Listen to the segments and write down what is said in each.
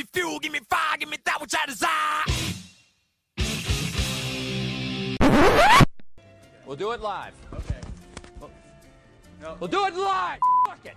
me fuel, give me fire, give me that which I desire. We'll do it live. Okay. We'll, we'll do it live. Fuck it.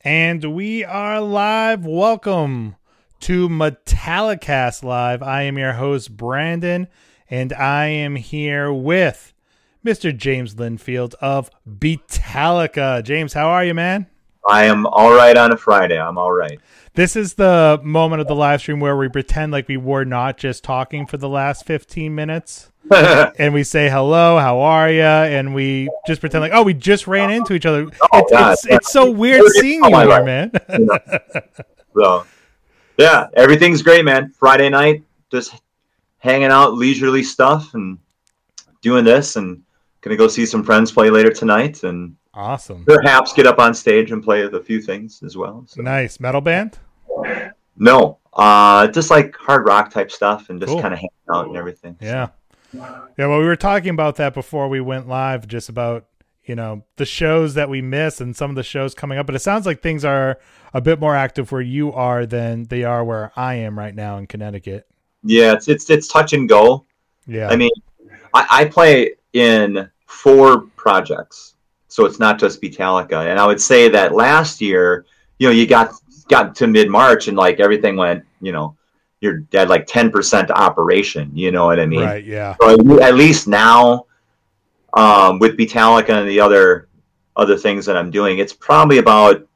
And we are live. Welcome to Metallicast Live. I am your host, Brandon, and I am here with Mr. James Lennfield of Beatallica. James, how are you, man? I am all right on a Friday. I'm all right. This is the moment of the live stream where we pretend like we were not just talking for the last 15 minutes. and we say hello, how are you? And we just pretend like, oh, we just ran into each other. Oh, it's, it's, it's so weird seeing you here, man. So, yeah, everything's great, man. Friday night, just hanging out, leisurely stuff, and doing this, and gonna go see some friends play later tonight, and awesome. perhaps get up on stage and play a few things as well. So, Nice. Metal band? no, uh, just like hard rock type stuff, and just Cool. kind of hanging out and everything. Yeah. Yeah, well, we were talking about that before we went live, just about, you know, the shows that we miss and some of the shows coming up. But it sounds like things are a bit more active where you are than they are where I am right now in Connecticut. Yeah, it's it's it's touch and go. Yeah. I mean, I, I play in four projects, so it's not just Beatallica. And I would say that last year, you know, you got got to mid March and like everything went, you know, you're at like ten percent operation. You know what I mean? right. Yeah. So at least now, um, with Beatallica and the other other things that I'm doing, it's probably about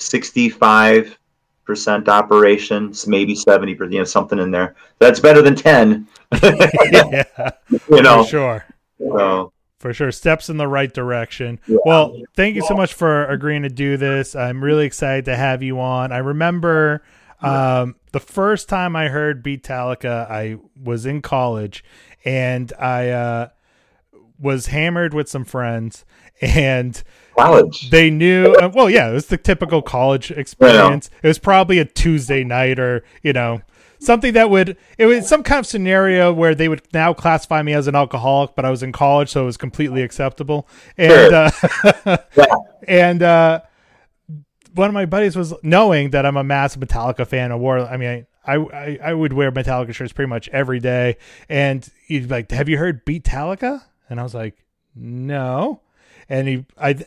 sixty five percent operations, maybe seventy percent, you know, something in there. That's better than ten. yeah. you know. For sure. So, For sure. Steps in the right direction. Yeah. Well, thank you so much for agreeing to do this. I'm really excited to have you on. I remember um, the first time I heard Beatallica, I was in college and I uh, was hammered with some friends and college. they knew uh, well yeah it was the typical college experience it was probably a tuesday night or you know something that would it was some kind of scenario where they would now classify me as an alcoholic but i was in college so it was completely acceptable and uh, Yeah. and uh one of my buddies was knowing that i'm a massive metallica fan of war i mean I, I, I would wear Metallica shirts pretty much every day, and he'd be like, "Have you heard Beatallica?" And I was like, "No." And he, I,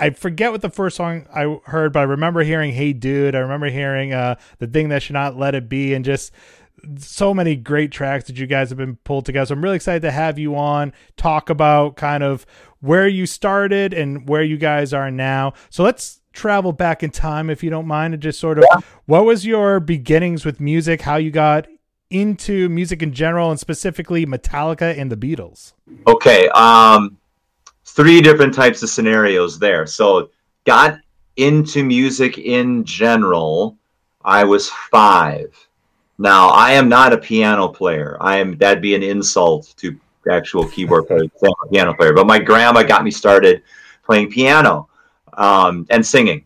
I forget what the first song I heard, but I remember hearing "Hey Dude." I remember hearing uh, "The Thing That Should Not Let It Be," and just so many great tracks that you guys have been pulled together. So I'm really excited to have you on, talk about kind of where you started and where you guys are now. So let's travel back in time, if you don't mind, and just sort of what was your beginnings with music, how you got into music in general, and specifically Metallica and the Beatles. Okay. Um, three different types of scenarios there. So, got into music in general. I was five. Now, I am not a piano player. I am that'd be an insult to actual keyboard player, I'm a piano player. But my grandma got me started playing piano um, and singing.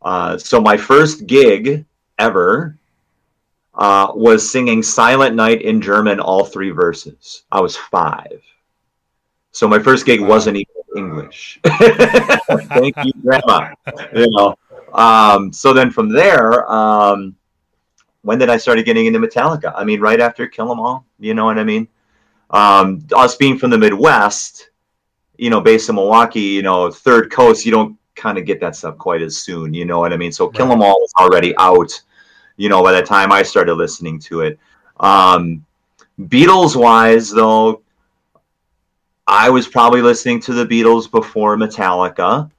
Uh, so my first gig ever uh, was singing Silent Night in German, all three verses. I was five. So my first gig Wow. wasn't even English. Thank you, Grandma. You know. Um, so then from there, um, when did I started getting into Metallica? I mean, right after Kill 'Em All. You know what I mean? Um, us being from the Midwest, you know, based in Milwaukee, you know, third coast, you don't kind of get that stuff quite as soon. You know what I mean? So Kill 'Em All was already out. You know, by the time I started listening to it. Um, Beatles wise, though, I was probably listening to the Beatles before Metallica.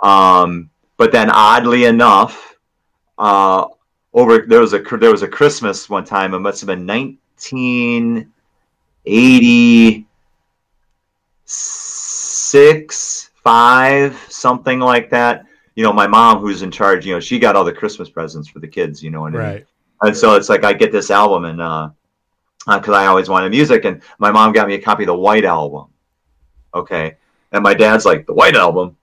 Um, but then, oddly enough, uh, over there was a there was a Christmas one time. It must have been 1986, five, something like that. You know, my mom, who's in charge, you know, she got all the Christmas presents for the kids. You know what I mean? Right. And so it's like I get this album, and uh, because I always wanted music, and my mom got me a copy of the White Album. Okay, and my dad's like the White Album,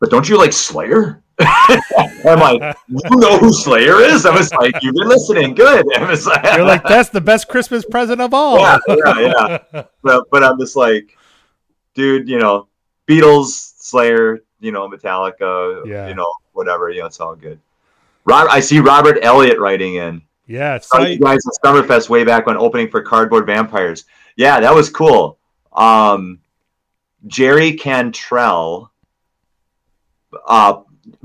but don't you like Slayer? I'm like, you know who Slayer is? I was like, you've been listening. Good. I was like, You're like, that's the best Christmas present of all. yeah, yeah, yeah. But, but I'm just like, dude, you know, Beatles, Slayer, you know, Metallica, Yeah. you know, whatever. You know, it's all good. Rob, I see Robert Elliott writing in. Yeah, it's like, you guys at Summerfest way back when opening for Cardboard Vampyres. Yeah, that was cool. Um, Jerry Cantrell uh,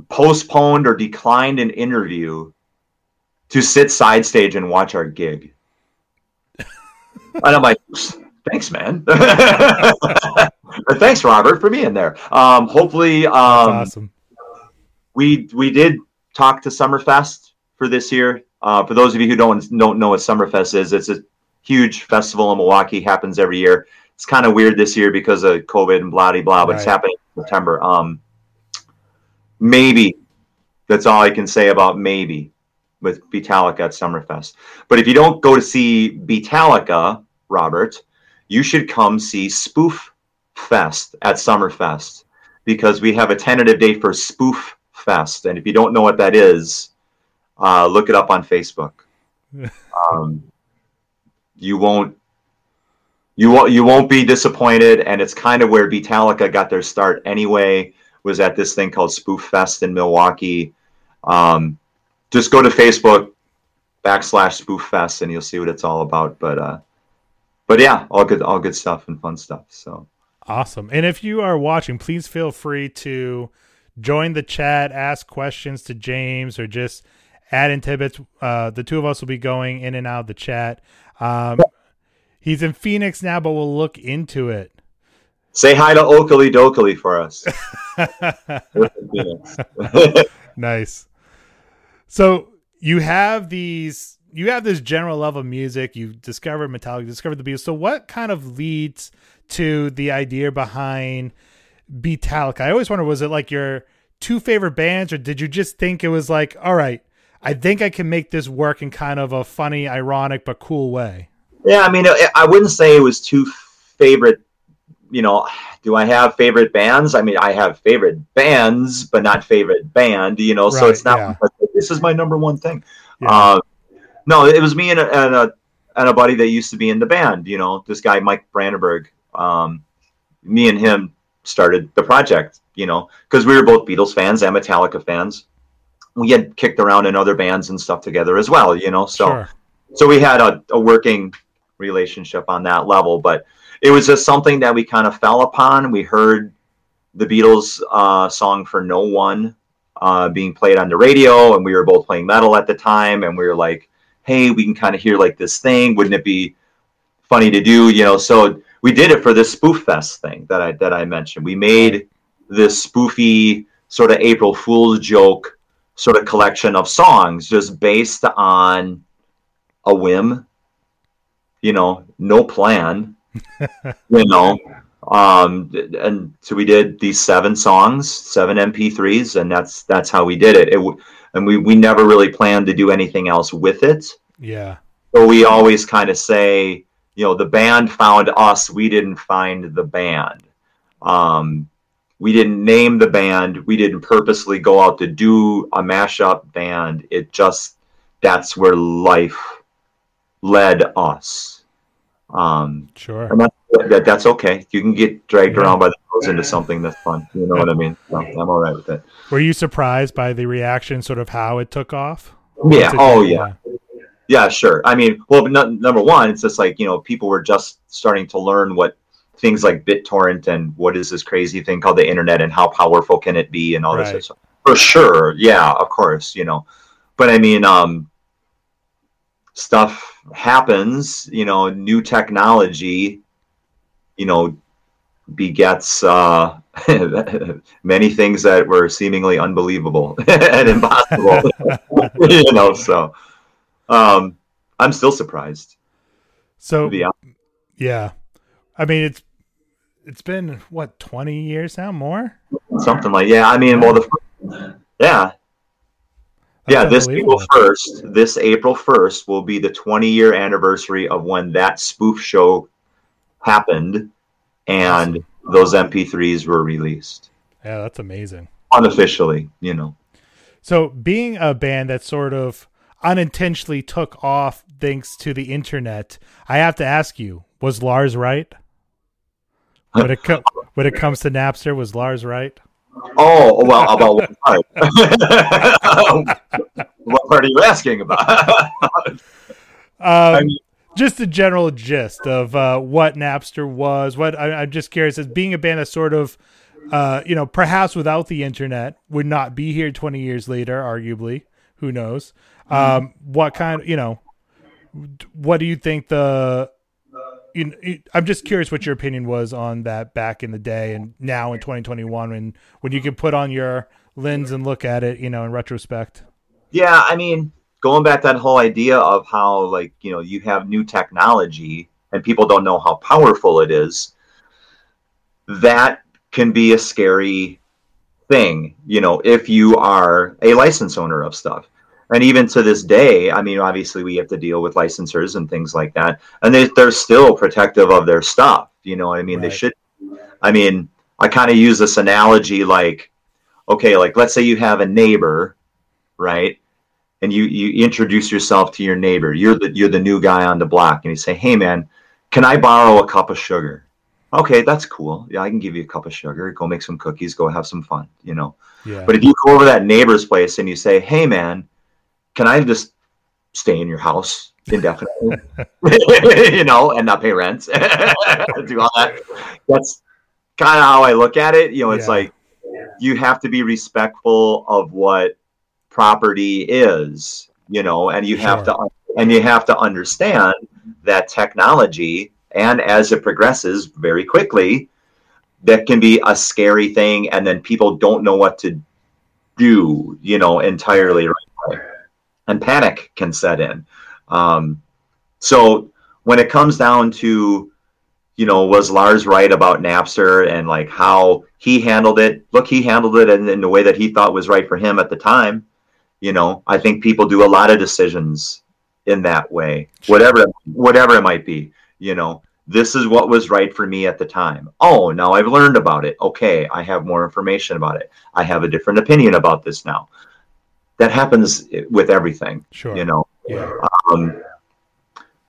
postponed or declined an interview to sit side stage and watch our gig. and I'm like, thanks, man. thanks, Robert, for being there. Um, hopefully, um, awesome. we we did talk to Summerfest for this year. Uh, for those of you who don't don't know what Summerfest is, it's a huge festival in Milwaukee. Happens every year. It's kind of weird this year because of COVID and blah blah blah, but it's happening in September. Um, maybe that's all I can say about maybe with Beatallica at Summerfest. But if you don't go to see Beatallica, Robert, you should come see Spoof Fest at Summerfest because we have a tentative date for Spoof Fest. And if you don't know what that is, uh, look it up on Facebook. um, you won't you won't you won't be disappointed, and it's kind of where Beatallica got their start anyway. Was at this thing called Spoof Fest in Milwaukee. Um, just go to Facebook backslash Spoof Fest, and you'll see what it's all about. But uh, but yeah, all good all good stuff and fun stuff. So Awesome. And if you are watching, please feel free to join the chat, ask questions to James, or just add in tidbits. Uh, the two of us will be going in and out of the chat. Um, he's in Phoenix now, but we'll look into it. say hi to Oakley Dokley for us. nice. So you have these, you have this general love of music. You've discovered Metallica, you discovered the Beatles. So what kind of leads to the idea behind Beatallica? I always wonder, was it like your two favorite bands, or did you just think it was like, all right, I think I can make this work in kind of a funny, ironic, but cool way? Yeah, I mean, I- wouldn't say it was two favorite. You know, do I have favorite bands? I mean, I have favorite bands, but not favorite band. You know, so it's not. yeah. like, this is my number one thing. Yeah. Uh, no, it was me and a, and a and a buddy that used to be in the band. You know, this guy Mike Brandenburg. Um, me and him started the project. You know, because we were both Beatles fans and Metallica fans. We had kicked around in other bands and stuff together as well. You know, so sure. so we had a, a working relationship on that level but it was just something that we kind of fell upon. We heard the beatles uh, song for no one uh, being played on the radio and we were both playing metal at the time and we were like hey we can kind of hear like this thing. Wouldn't it be funny to do? You know so we did it for this spoof fest thing that i that i mentioned. We made this spoofy sort of april fool's joke sort of collection of songs just based on a whim you know no plan you know um and so we did these seven songs seven mp3s and that's that's how we did it, it and we we never really planned to do anything else with it. Yeah. so we always kind of say you know the band found us we didn't find the band. Um we didn't name the band we didn't purposely go out to do a mashup band. It just that's where life led us um Sure. and that's, that, that's okay you can get dragged Yeah. around by the nose into something that's fun you know what i mean so i'm all right with it Were you surprised by the reaction, sort of how it took off? yeah oh yeah Yeah, sure. I mean, well, no, number one, it's just like you know, people were just starting to learn what things like BitTorrent and what is this crazy thing called the internet and how powerful can it be and all Right. this stuff. For sure, yeah, of course, you know. But I mean, um, stuff happens. You know, new technology, you know, begets uh, many things that were seemingly unbelievable and impossible. you know, so um, I'm still surprised. So yeah, I mean it's it's been what twenty years now, more. Something like yeah. I mean, well, the yeah, yeah. This April first, this April first will be the 20 year anniversary of when that spoof show happened, and those MP3s were released Yeah, that's amazing. unofficially. You know, So being a band that sort of unintentionally took off thanks to the internet, I have to ask you: Was Lars right? When it co- when it comes to Napster, was Lars right? Oh well, about what part? what part are you asking about? Um, just the general gist of uh, what Napster was. What I, I'm just curious as being a band that sort of, uh, you know, perhaps without the internet would not be here 20 years later. Arguably, who knows? Um, what kind? You know, what do you think the? You know, I'm just curious what your opinion was on that back in the day and now in 2021 when when you can put on your lens and look at it, you know, in retrospect. Yeah, I mean, going back to that whole idea of how like you know you have new technology and people don't know how powerful it is that can be a scary thing you know if you are a license owner of stuff and even to this day i mean obviously we have to deal with licensors and things like that. And they, they're still protective of their stuff you know what i mean? Right. they should i mean i kind of use this analogy like okay like let's say you have a neighbor right? And you you introduce yourself to your neighbor. You're the you're the new guy on the block and you say hey man can i borrow a cup of sugar? Okay that's cool. Yeah i can give you a cup of sugar. Go make some cookies. Go have some fun you know? Yeah. but if you go over to that neighbor's place and you say hey man can i just stay in your house indefinitely you know and not pay rent do all that that's kind of how i look at it you know it's Yeah. like you have to be respectful of what property is you know and you have to and you have to understand that technology and as it progresses very quickly that can be a scary thing and then people don't know what to do you know entirely right away. And panic can set in. Um, so when it comes down to you know was lars right about napster and like how he handled it? Look he handled it in, in the way that he thought was right for him at the time. You know i think people do a lot of decisions in that way. Whatever whatever it might be you know. This is what was right for me at the time. Oh now i've learned about it. Okay i have more information about it. I have a different opinion about this now that happens with everything Sure. you know? Yeah. um,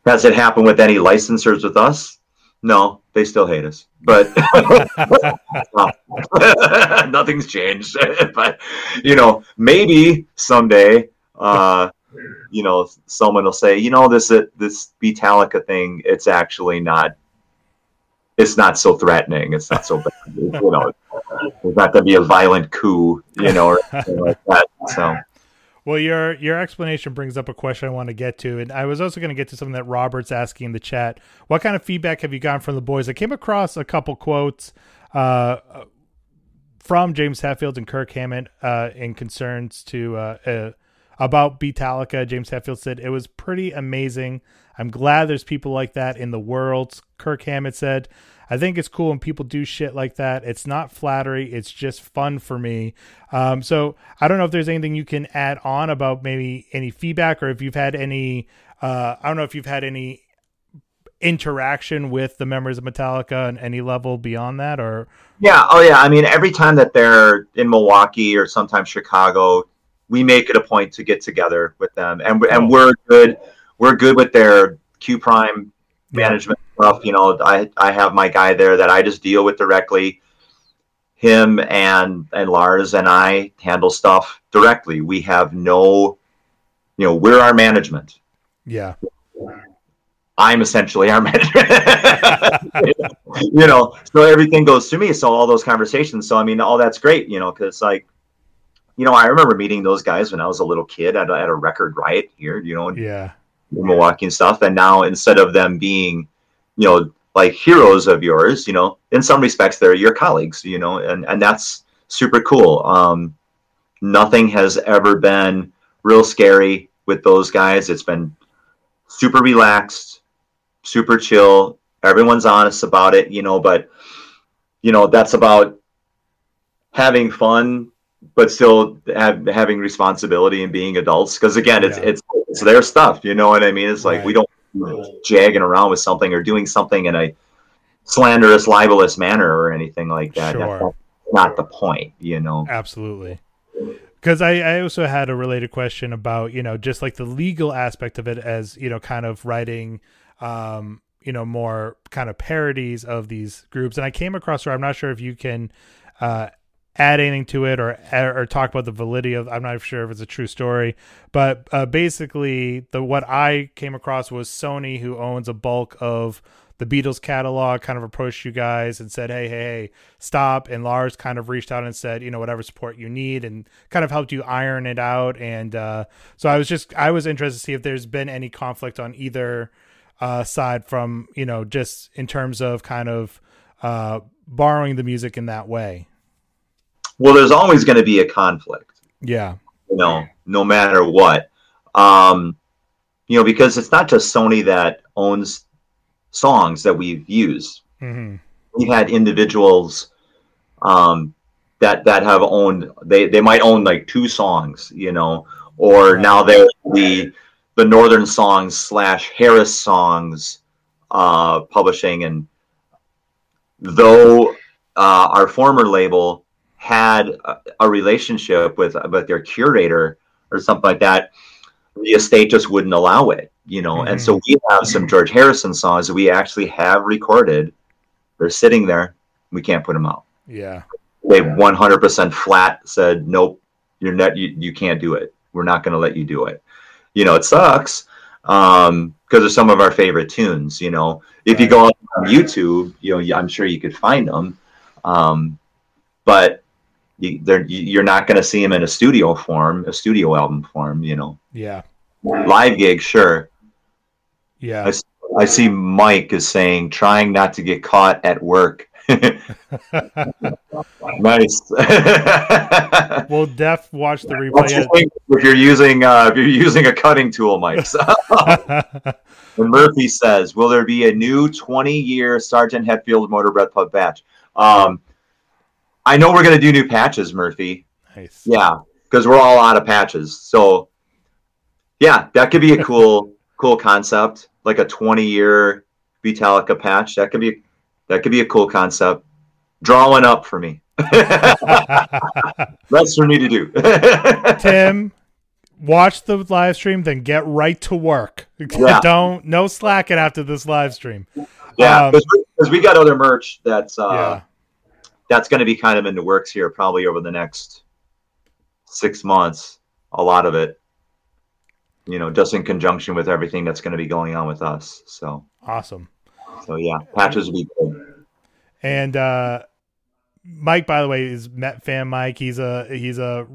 has it happened with any licensors with us? No they still hate us but nothing's changed. But you know maybe someday uh you know someone will say you know this this Beatallica thing it's actually not it's not so threatening it's not so bad you know? It's not going to be a violent coup you know or like that so Well, your your explanation brings up a question I want to get to, and I was also going to get to something that Robert's asking in the chat. What kind of feedback have you gotten from the boys? I came across a couple quotes uh, from James Hetfield and Kirk Hammett uh, in concerns to uh, uh, about Beatallica. James Hetfield said it was pretty amazing. I'm glad there's people like that in the world. Kirk Hammett said, I think it's cool when people do shit like that. It's not flattery. It's just fun for me. Um, so I don't know if there's anything you can add on about maybe any feedback or if you've had any, uh, I don't know if you've had any interaction with the members of Metallica on any level beyond that or Yeah. Oh, yeah. I mean, every time that they're in Milwaukee or sometimes Chicago, we make it a point to get together with them, and and we're good. We're good with their Q Prime Yeah. management stuff. You know, I I have my guy there that I just deal with directly. Him and and Lars and I handle stuff directly. We have no, you know, we're our management. yeah. I'm essentially our manager. you know, so everything goes to me. So all those conversations. So I mean, all that's great. You know, because like, you know, I remember meeting those guys when I was a little kid at a, at a record riot here. You know, Yeah. Milwaukee and stuff. And now instead of them being, you know, like heroes of yours, you know, in some respects they're your colleagues. You know, and and that's super cool. Um, nothing has ever been real scary with those guys. It's been super relaxed, super chill. Everyone's honest about it, you know, but you know, that's about having fun but still have, having responsibility and being adults because again, it's Yeah. it's it's their stuff, you know what I mean? It's like we don't jagging around with something or doing something in a slanderous, libelous manner or anything like that. Sure. That's not the point, you know. Absolutely. because I, I also had a related question about you know just like the legal aspect of it as you know kind of writing um you know more kind of parodies of these groups and i came across where i'm not sure if you can uh add anything to it or or talk about the validity of i'm not sure if it's a true story but uh, basically the what i came across was sony who owns a bulk of the beatles catalog kind of approached you guys and said hey hey hey stop and lars kind of reached out and said you know whatever support you need and kind of helped you iron it out and uh, so i was just i was interested to see if there's been any conflict on either uh, side from you know just in terms of kind of uh, borrowing the music in that way well, there's always going to be a conflict. Yeah. You know, no matter what. Um, you know, because it's not just Sony that owns songs that we've used. Mm-hmm. We've had individuals um, that that have owned. They they might own like two songs, you know, or right. now they're the the Northern Songs slash Harrisongs uh, publishing, and though uh, our former label had a, a relationship with with their curator or something like that, the estate just wouldn't allow it, you know. Mm-hmm. And so we have some George Harrison songs that we actually have recorded. They're sitting there. We can't put them out. Yeah. They 100% flat said, nope, you're not, you, you can't do it. We're not going to let you do it. You know, it sucks um, because of some of our favorite tunes, you know. If you go on YouTube, you know, I'm sure you could find them. Um, but you, you're not going to see him in a studio form, a studio album form, you know. Yeah. Live gig, sure. Yeah. I, I see Mike is saying, trying not to get caught at work. nice. we'll def watch the replay. If you're using uh, if you're using a cutting tool, Mike. and Murphy says, "Will there be a new 20 year Sergeant Hetfield Motor Breath Pub batch?" Um, I know we're gonna do new patches, Murphy. Nice. Yeah, because we're all out of patches. So yeah, that could be a cool cool concept, like a 20 year Beatallica patch. That could be that could be a cool concept. Draw one up for me. That's for me to do. Tim, watch the live stream, then get right to work. Yeah. Don't no slacking after this live stream. Yeah, because um, we, we, got other merch that's uh, yeah that's going to be kind of in the works here probably over the next six months a lot of it you know just in conjunction with everything that's going to be going on with us so. Awesome. So yeah patches will be good. And uh mike by the way is met fan mike. He's a he's a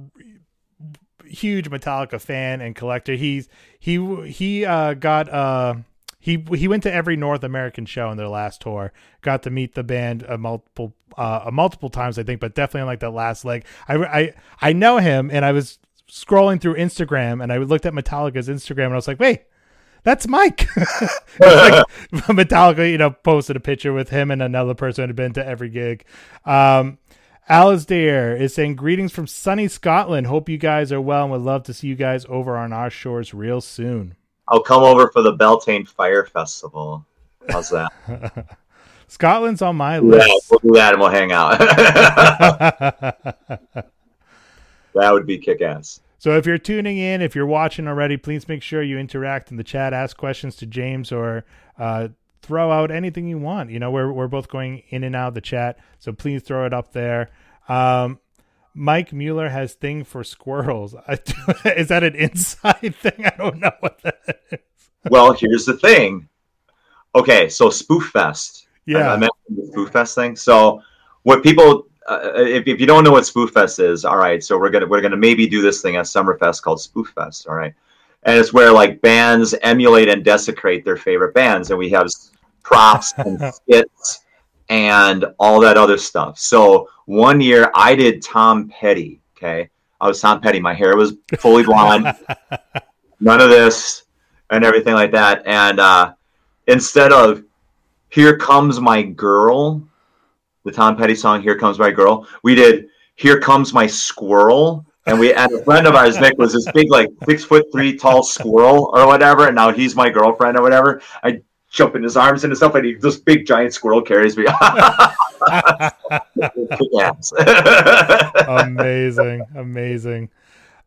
huge metallica fan and collector. He's he he uh got uh he he went to every North American show in their last tour. Got to meet the band a multiple uh, a multiple times, I think, but definitely on like that last leg. I I I know him, and I was scrolling through Instagram, and I looked at Metallica's Instagram, and I was like, wait. That's Mike. like Metallica, you know, posted a picture with him and another person who had been to every gig. Um, Alasdair is saying greetings from sunny Scotland. Hope you guys are well and would love to see you guys over on our shores real soon. I'll come over for the Beltane Fire Festival. How's that? Scotland's on my list. Yeah, we'll do that and we'll hang out. that would be kick ass. So if you're tuning in, if you're watching already, please make sure you interact in the chat, ask questions to James, or uh, throw out anything you want. You know, we're we're both going in and out of the chat, so please throw it up there. Um, Mike Mueller has thing for squirrels. is that an inside thing? I don't know what that is. well, here's the thing. Okay, so Spoof Fest. Yeah, I, I mentioned the Spoof Fest thing. So, what people, uh, if, if you don't know what Spoof Fest is, all right. So we're gonna we're gonna maybe do this thing at Summerfest called Spoof Fest. All right, and it's where like bands emulate and desecrate their favorite bands, and we have props and skits and all that other stuff. So one year I did Tom Petty. Okay. I was Tom Petty. My hair was fully blonde, none of this and everything like that. And uh, instead of Here Comes My Girl, the Tom Petty song, Here Comes My Girl, we did Here Comes My Squirrel. And we and a friend of ours, Nick, was this big, like six foot three tall squirrel or whatever, and now he's my girlfriend or whatever. I jump in his arms and stuff, and he, this big giant squirrel carries me. amazing, amazing.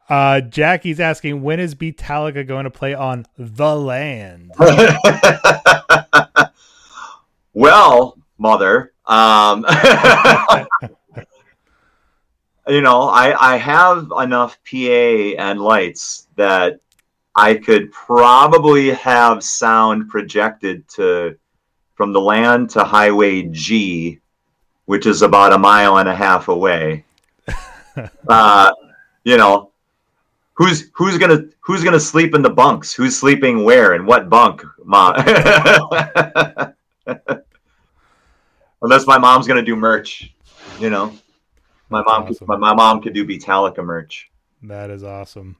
Uh, Jackie's asking when is Beatallica going to play on the land? well, mother, um, you know, I I have enough PA and lights that I could probably have sound projected to from the land to Highway G, which is about a mile and a half away. uh, you know, who's who's gonna who's gonna sleep in the bunks? Who's sleeping where and what bunk, mom? Unless my mom's gonna do merch, you know. My mom, awesome. my, my mom could do Beatallica merch. That is awesome.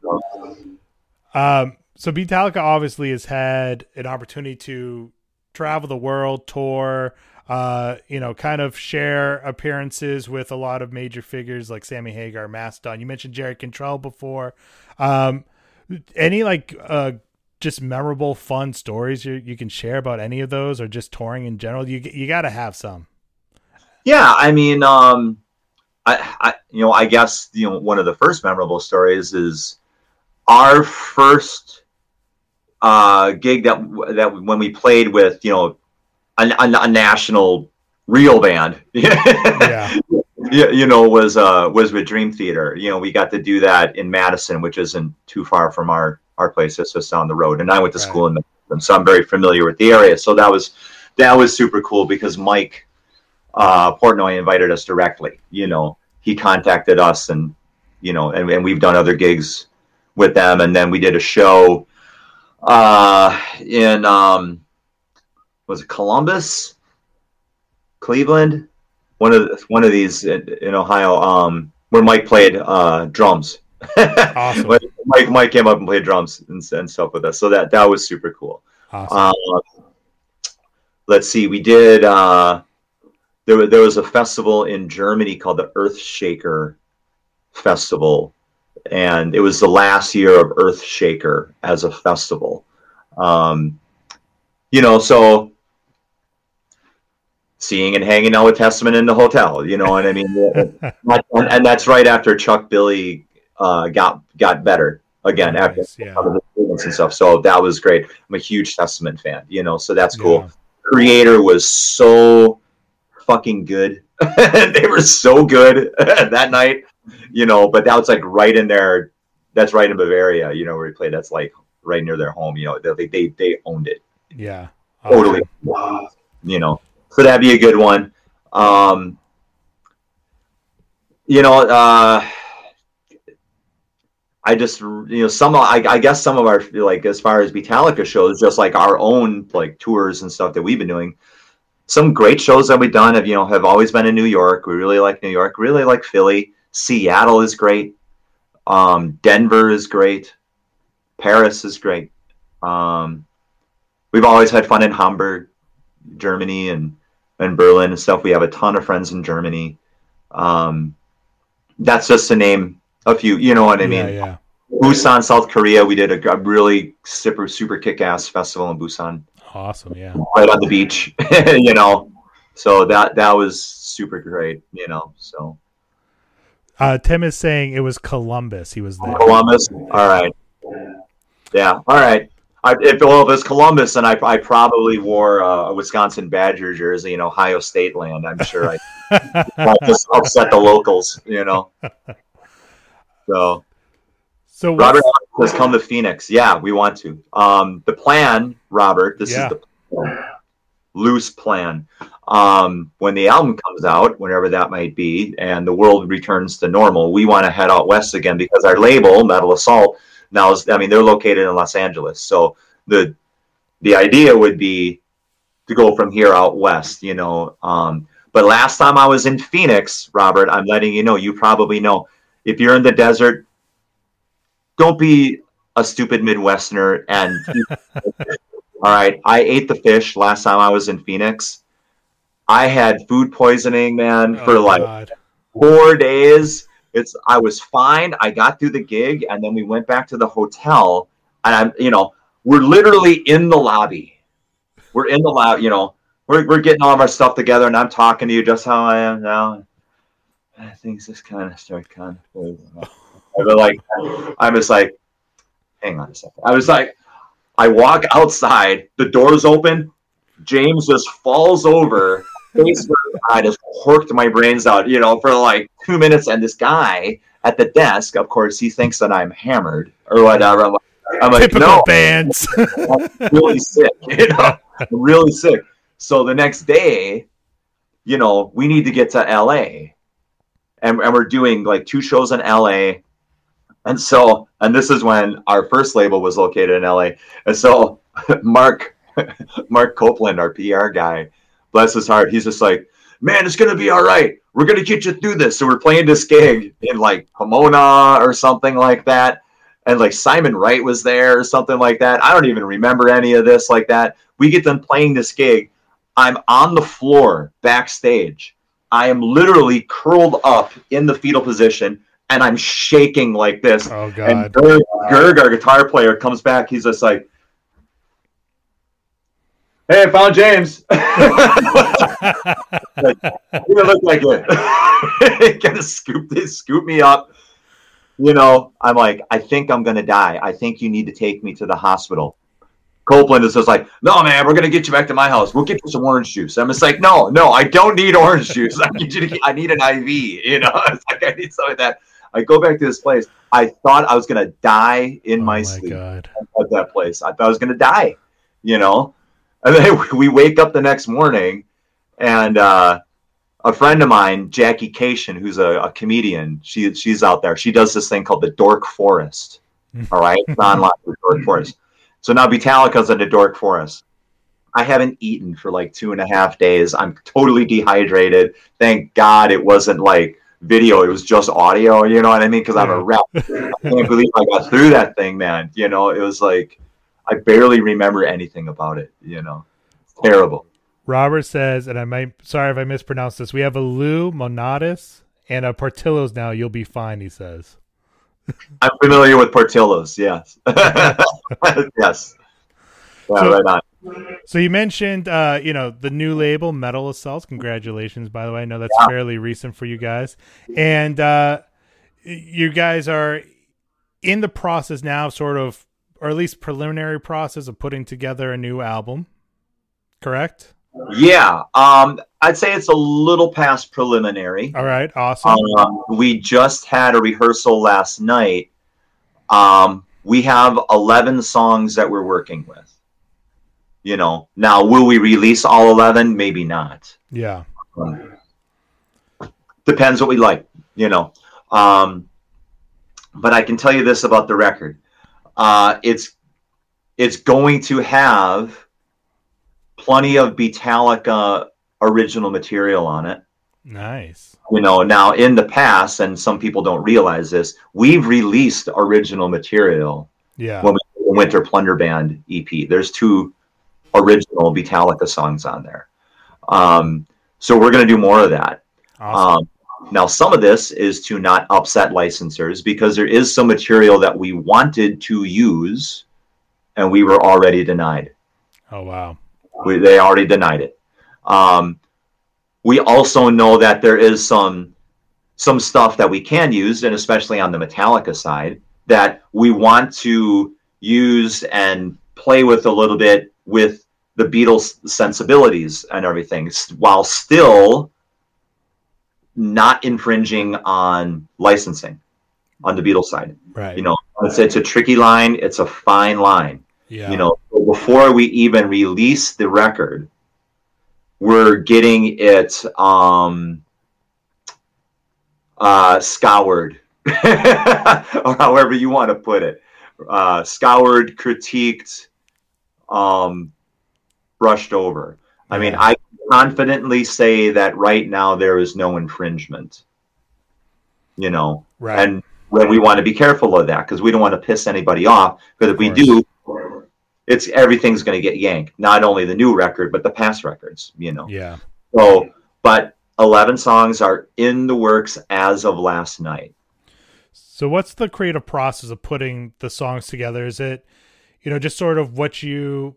Um, so Beatallica obviously has had an opportunity to travel the world, tour, uh, you know, kind of share appearances with a lot of major figures like Sammy Hagar, Mastodon. You mentioned Jerry Cantrell before. Um, any like uh, just memorable, fun stories you you can share about any of those, or just touring in general? You you got to have some. Yeah, I mean, um, I, I, you know, I guess you know one of the first memorable stories is our first uh, gig that that when we played with you know a, a, a national real band. Yeah. you, you know was uh was with Dream Theater. You know, we got to do that in Madison, which isn't too far from our our place. It's just down the road. And I went to Right. school in Madison, so I'm very familiar with the area. So that was that was super cool because Mike uh, Portnoy invited us directly. You know, he contacted us, and you know, and, and we've done other gigs with them. And then we did a show uh, in um, was it Columbus, Cleveland, one of the, one of these in, in Ohio, um, where Mike played uh, drums. Awesome. Mike, Mike came up and played drums and, and stuff with us, so that that was super cool. Awesome. Uh, let's see, we did. Uh, there, there was a festival in Germany called the Earth Shaker Festival, and it was the last year of Earth Shaker as a festival. Um, you know, so seeing and hanging out with Testament in the hotel, you know what I mean? And, that's right after Chuck Billy uh, got got better again after yeah. the and stuff. So that was great. I'm a huge Testament fan, you know, so that's cool. Yeah. Kreator was so fucking good. they were so good that night, you know, but that was like right in there. That's right in Bavaria, you know, where he played. That's like right near their home, you know, they, they, they owned it Yeah. totally you know so that'd be a good one um you know uh i just you know some I, I guess some of our like as far as Beatallica shows just like our own like tours and stuff that we've been doing some great shows that we've done have you know have always been in new york we really like new york really like philly seattle is great um denver is great paris is great um we've always had fun in hamburg Germany and and Berlin and stuff. We have a ton of friends in Germany. Um, that's just to name a few. You know what I mean? Yeah, yeah. Busan, South Korea. We did a, a really super super kick ass festival in Busan, Awesome. Yeah. right on the beach. you know, so that that was super great. You know, so Uh, Tim is saying it was Columbus. He was there. Columbus. All right. Yeah. All right. I, if well, if it's Columbus, then I, I probably wore uh, a Wisconsin Badger jersey in Ohio State land. I'm sure I I'll just upset the locals, you know. So so Robert has come to Phoenix. Yeah, we want to. Um, the plan, Robert. This Yeah. is the loose plan. Um, when the album comes out, whenever that might be, and the world returns to normal, we want to head out west again because our label, Metal Assault, now is. I mean, they're located in Los Angeles, so the the idea would be to go from here out west. You know. Um, but last time I was in Phoenix, Robert, I'm letting you know. You probably know if you're in the desert, don't be a stupid Midwesterner. And all right, I ate the fish last time I was in Phoenix. I had food poisoning, man, oh, for Oh, like God. four days. It's I was fine. I got through the gig, and then we went back to the hotel, and I'm, you know, we're literally in the lobby. We're in the lobby, you know. We're, we're getting all of our stuff together, and I'm talking to you just how I am now. And things just kind of start kind of. But like, I'm just like, hang on a second. I was like, I walk outside, the doors open, James just falls over, face first. I just horked my brains out, you know, for like two minutes. And this guy at the desk, of course, he thinks that I'm hammered or whatever. I'm like, I'm like Typical no, bands. I'm really sick, you know, I'm really sick. So the next day, you know, we need to get to LA. And, and we're doing like two shows in LA. And so, and this is when our first label was located in LA. And so Mark, Mark Copeland, our PR guy, bless his heart, he's just like, man, it's gonna be all right. We're gonna get you through this. So we're playing this gig in like Pomona or something like that. And like Simon Wright was there or something like that. I don't even remember any of this like that. We get them playing this gig. I'm on the floor backstage. I am literally curled up in the fetal position and I'm shaking like this. Oh And god. Gerg, Gerg, our guitar player, comes back. He's just like, "Hey, I found James." like, he didn't look like it. kind of scooped it, scooped me up. You know, I'm like, I think I'm gonna die. I think you need to take me to the hospital. Copeland is just like, no, man, we're gonna get you back to my house. We'll get you some orange juice. I'm just like, no, no, I don't need orange juice. I need you to, I need an IV. You know, it's like I need something like that. I go back to this place. I thought I was gonna die in oh my my sleep god. at that place. I thought I was going to die, you know. And then we wake up the next morning, and uh, a friend of mine, Jackie Kashian, who's a, a comedian, she she's out there. She does this thing called the Dork Forest. All right, it's online the Dork Forest. So now Metallica's in the Dork Forest. I haven't eaten for like two and a half days. I'm totally dehydrated. Thank God it wasn't like video; it was just audio. You know what I mean? Because I'm a rep. I can't believe I got through that thing, man. You know, it was like I barely remember anything about it. You know, terrible. Robert says, and I might sorry if I mispronounced this. We have a Lou Malnati's and a Portillo's now. You'll be fine, he says. I'm familiar with Portillo's. Yes, yes. Yeah, So- right on. So you mentioned, uh, you know, the new label, Metal Assaults. Congratulations, by the way. I know that's Yeah. fairly recent for you guys, and uh, you guys are in the process now, sort of, or at least preliminary process of putting together a new album. Correct. Yeah, um, I'd say it's a little past preliminary. All right. Awesome. Um, we just had a rehearsal last night. Um, we have 11 songs that we're working with. You know, now will we release all 11? Maybe not. yeah. Depends what we like, you know. Um, but I can tell you this about the record. Uh, it's it's going to have plenty of Beatallica original material on it. Nice. you know now in the past and some people don't realize this we've released original material Yeah. when we did the winter plunder band ep there's two original Beatallica songs on there um, so we're going to do more of that Awesome. um, now some of this is to not upset licensors because there is some material that we wanted to use and we were already denied oh wow. we, they already denied it. Um, we also know that there is some some stuff that we can use, and especially on the Metallica side, that we want to use and play with a little bit with the Beatles sensibilities and everything, while still not infringing on licensing on the Beatles side. Right. You know, it's, it's a tricky line. It's a fine line Yeah. you know before we even release the record we're getting it um uh scoured or however you want to put it uh scoured critiqued um brushed over i mean i confidently say that right now there is no infringement you know Right. and well, we want to be careful of that because we don't want to piss anybody off. Because if we do, it's everything's going to get yanked. Not only the new record, but the past records. You know. yeah. So, but eleven songs are in the works as of last night. So what's the creative process of putting the songs together? Is it, you know, just sort of what you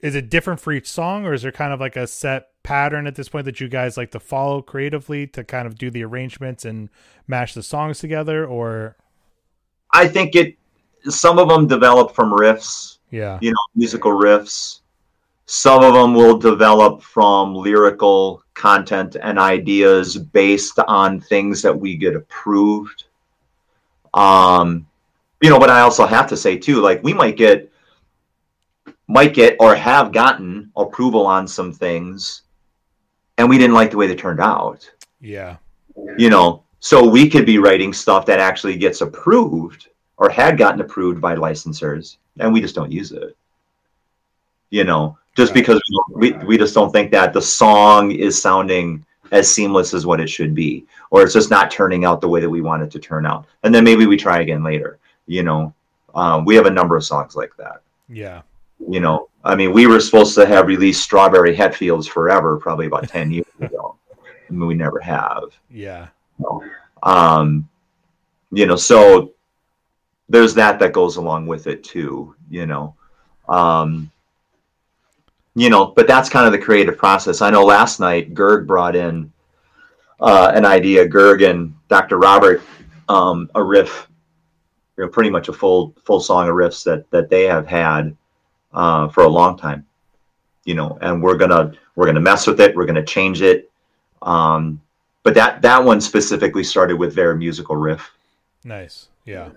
is it different for each song or is there kind of like a set pattern at this point that you guys like to follow creatively to kind of do the arrangements and mash the songs together or I think it. Some of them develop from riffs, Yeah. you know, musical riffs. Some of them will develop from lyrical content and ideas based on things that we get approved. Um, you know, but I also have to say too, like we might get, might get or have gotten approval on some things, and we didn't like the way they turned out Yeah. you know so we could be writing stuff that actually gets approved or had gotten approved by licensors and we just don't use it you know just Right. because we, we, we just don't think that the song is sounding as seamless as what it should be or it's just not turning out the way that we want it to turn out and then maybe we try again later you know um, we have a number of songs like that Yeah. You know i mean we were supposed to have released strawberry hetfields forever probably about 10 years ago. I mean, we never have. Yeah. um you know so there's that that goes along with it too you know. Um you know but that's kind of the creative process. I know last night gerg brought in uh an idea gerg and dr robert um a riff you know pretty much a full full song of riffs that that they have had uh for a long time you know and we're gonna we're gonna mess with it we're gonna change it um but that that one specifically started with their musical riff Nice. Yeah.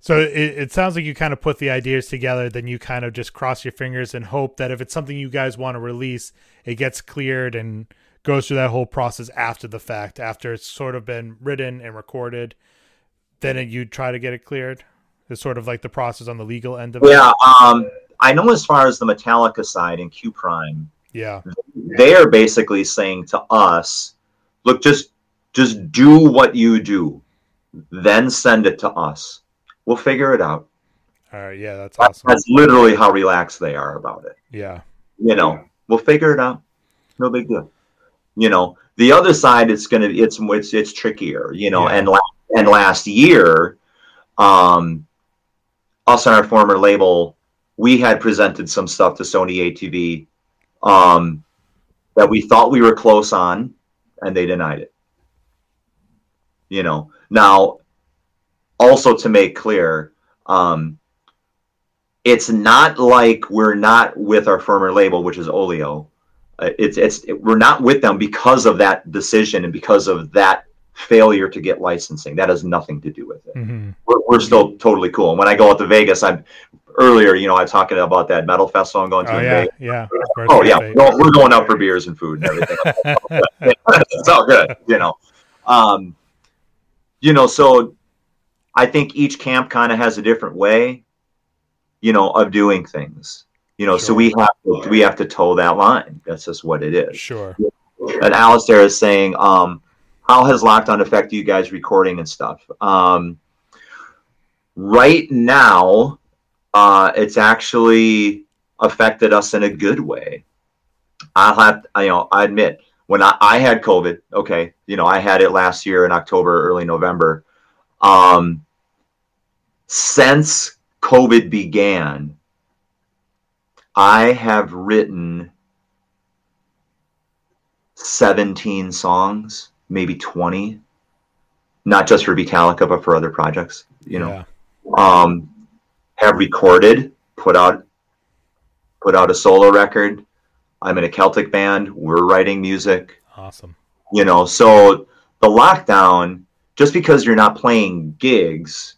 So it, it sounds like you kind of put the ideas together, then you kind of just cross your fingers and hope that if it's something you guys want to release, it gets cleared and goes through that whole process after the fact, after it's sort of been written and recorded. Then it, you try to get it cleared. It's sort of like the process on the legal end of it. yeah um i know as far as the metallica side and q prime Yeah. they are basically saying to us look just just do what you do then send it to us we'll figure it out All right. Yeah. That's awesome. that's literally how relaxed they are about it Yeah. you know we'll figure it out no big deal you know the other side it's gonna it's it's it's trickier you know Yeah. and la- and last year um us and our former label we had presented some stuff to sony atv um that we thought we were close on and they denied it. You know now also to make clear um it's not like we're not with our former label which is Oglio uh, it's it's it, we're not with them because of that decision and because of that failure to get licensing that has nothing to do with it hmm we're, we're still totally cool and when i go out to vegas i'm earlier you know i was talking about that metal festival i'm going to Oh yeah. Vegas. Yeah. oh yeah we're, we're going out for beers and food and everything it's all good, you know. Um, you know, so I think each camp kind of has a different way, you know, of doing things. You know, so we have to, we have to toe that line. That's just what it is. Sure. And Alistair is saying, um, how has lockdown affected you guys recording and stuff? Um, right now, uh, it's actually affected us in a good way. I'll have, you know, I admit when I, I had COVID, okay, you know, I had it last year in October, early November. Um, since COVID began, I have written 17 songs, maybe 20, not just for Metallica, but for other projects, you know, Yeah. um, have recorded, put out, put out a solo record. I'm in a Celtic band. We're writing music Awesome. you know so the lockdown just because you're not playing gigs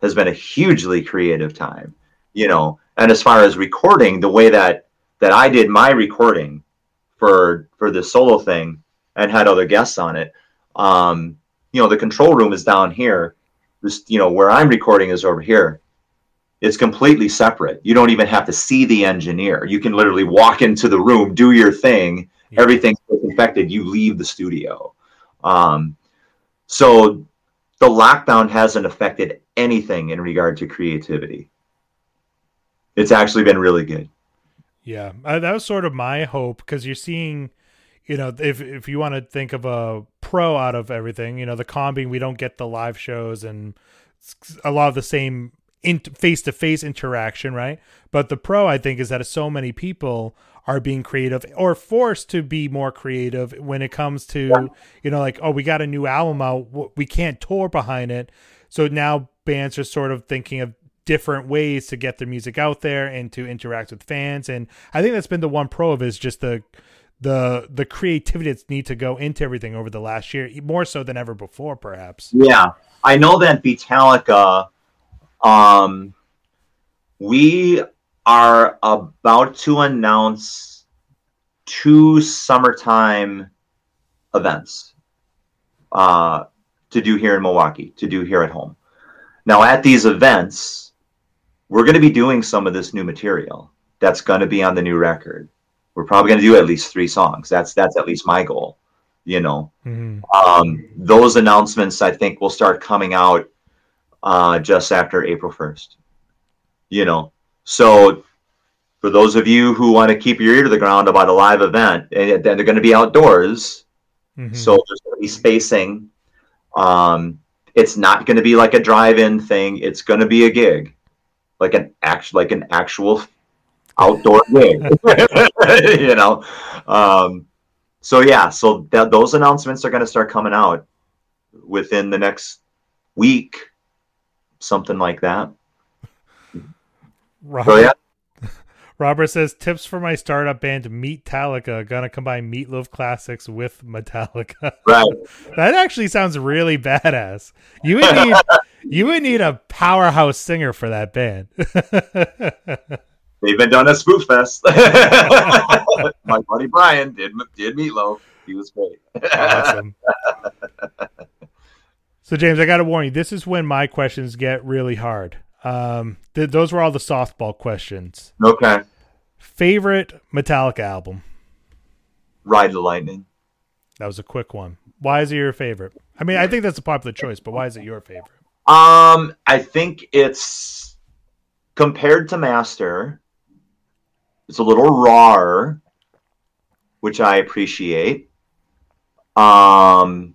has been a hugely creative time you know and as far as recording the way that that i did my recording for for the solo thing and had other guests on it. Um you know the control room is down here. This you know where i'm recording is over here. It's completely separate. You don't even have to see the engineer. You can literally walk into the room do your thing. Yeah. everything's disinfected. You leave the studio. Um, so the lockdown hasn't affected anything in regard to creativity. It's actually been really good. Yeah, uh, that was sort of my hope because you're seeing, you know, if if you want to think of a pro out of everything, you know, the con being we don't get the live shows and a lot of the same face to face interaction, right? But the pro, I think, is that so many people are being creative or forced to be more creative when it comes to, you know, like, oh, we got a new album out, we can't tour behind it. so now bands are sort of thinking of different ways to get their music out there and to interact with fans and i think that's been the one pro of it is just the the the creativity that's need to go into everything over the last year more so than ever before perhaps Yeah, I know that Beatallica, um, we are about to announce two summertime events uh, to do here in Milwaukee, to do here at home. Now, at these events, we're going to be doing some of this new material that's going to be on the new record. We're probably going to do at least three songs. That's that's at least my goal. You know, Mhm. um, those announcements I think will start coming out uh, just after April 1st. You know, so for those of you who want to keep your ear to the ground about a live event, and then they're going to be outdoors, Mhm. so there's going to be spacing. Um, it's not going to be like a drive-in thing. It's going to be a gig, like an act, like an actual outdoor gig. you know. Um, so yeah, so that those announcements are going to start coming out within the next week, something like that. Robert, So yeah, Robert says tips for my startup band Metallica. Gonna combine Meatloaf classics with Metallica. right. that actually sounds really badass. You would need you would need a powerhouse singer for that band. They've been done at Spoof Fest. My buddy Brian did did Meatloaf. He was great. awesome. So James, I got to warn you. This is when my questions get really hard. Um, th- those were all the softball questions. okay. Favorite Metallica album? Ride the Lightning. That was a quick one. Why is it your favorite? I mean, I think that's a popular choice, but why is it your favorite? Um, I think it's compared to Master, it's a little rawer, which I appreciate. Um,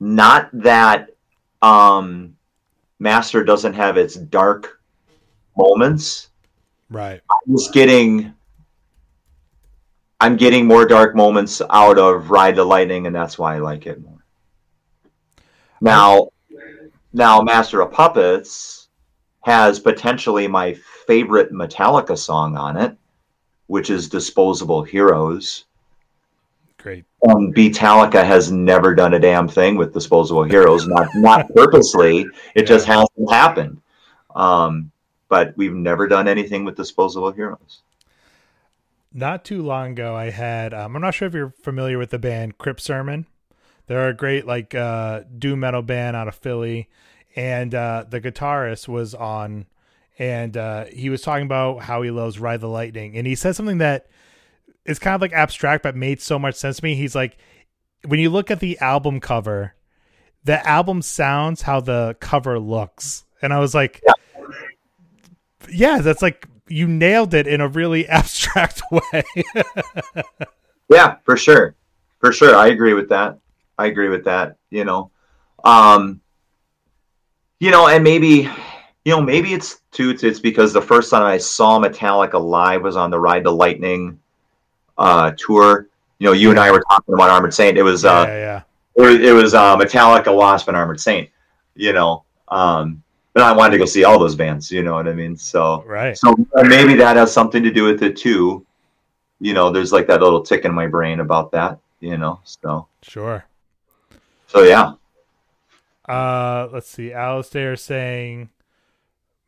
not that um, Master doesn't have its dark moments. Right. I'm just getting I'm getting more dark moments out of Ride the Lightning, and that's why I like it more. Now, now Master of Puppets has potentially my favorite Metallica song on it, which is Disposable Heroes. Great. Um, Beatallica has never done a damn thing with Disposable Heroes, not not purposely. It just hasn't happened. Um, but we've never done anything with Disposable Heroes. Not too long ago, I had. Um, I'm not sure if you're familiar with the band Crypt Sermon. They're a great like uh, doom metal band out of Philly, and uh, the guitarist was on, and uh, he was talking about how he loves Ride the Lightning, and he said something that is kind of like abstract but made so much sense to me. He's like, when you look at the album cover, the album sounds how the cover looks, and I was like, yeah, that's like you nailed it in a really abstract way. Yeah, for sure. For sure. I agree with that. I agree with that, you know. Um you know, and maybe you know, maybe it's too it's, because the first time I saw Metallica live was on the Ride the Lightning uh tour. You know, you and I were talking about Armored Saint. It was uh yeah, yeah. it was, it was uh, Metallica, Wasp, and Armored Saint. You know, um, but I wanted to go see all those bands. You know what I mean? So, Right. so maybe that has something to do with it too. You know, there's like that little tick in my brain about that. You know, so Sure. so yeah. Uh, let's see. Alistair saying,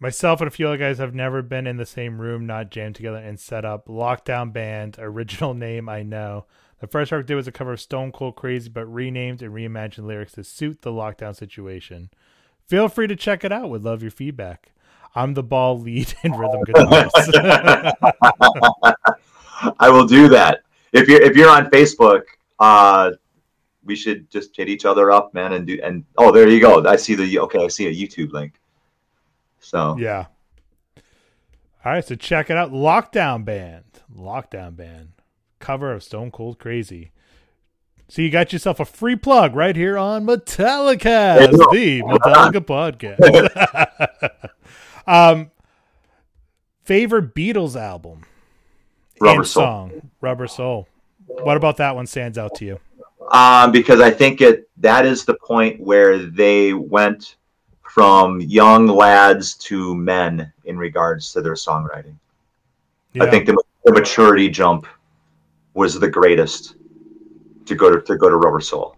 myself and a few other guys have never been in the same room, not jammed together and set up. Lockdown band, original name I know. The first record did was a cover of Stone Cold Crazy, but renamed and reimagined lyrics to suit the lockdown situation. Feel free to check it out. Would love your feedback. I'm the ball lead and rhythm guitarist. I will do that. If you're if you're on Facebook, uh, we should just hit each other up, man, and do and oh, there you go. I see the okay. I see a YouTube link. So yeah. All right, so check it out. Lockdown band. Lockdown band. Cover of Stone Cold Crazy. So you got yourself a free plug right here on Metallica, There you go. the Metallica podcast. um, favorite Beatles album Rubber Soul. song, Rubber Soul. What about that one stands out to you? um, because I think it that is the point where they went from young lads to men in regards to their songwriting. Yeah. I think the, the maturity jump was the greatest to go to, to go to Rubber Soul.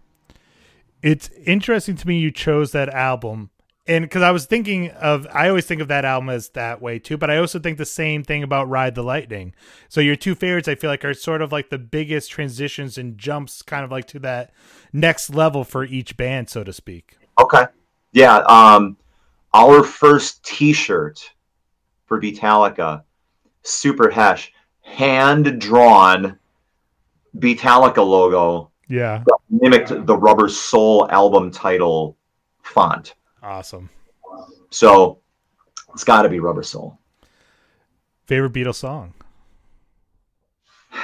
it's interesting to me you chose that album and because i was thinking of i always think of that album as that way too but i also think the same thing about ride the lightning so your two favorites i feel like are sort of like the biggest transitions and jumps kind of like to that next level for each band so to speak Okay. Yeah. Um, our first T-shirt for Beatallica, Super Hash, hand drawn Beatallica logo yeah mimicked the Rubber Soul album title font. awesome So it's got to be Rubber Soul. favorite beatles song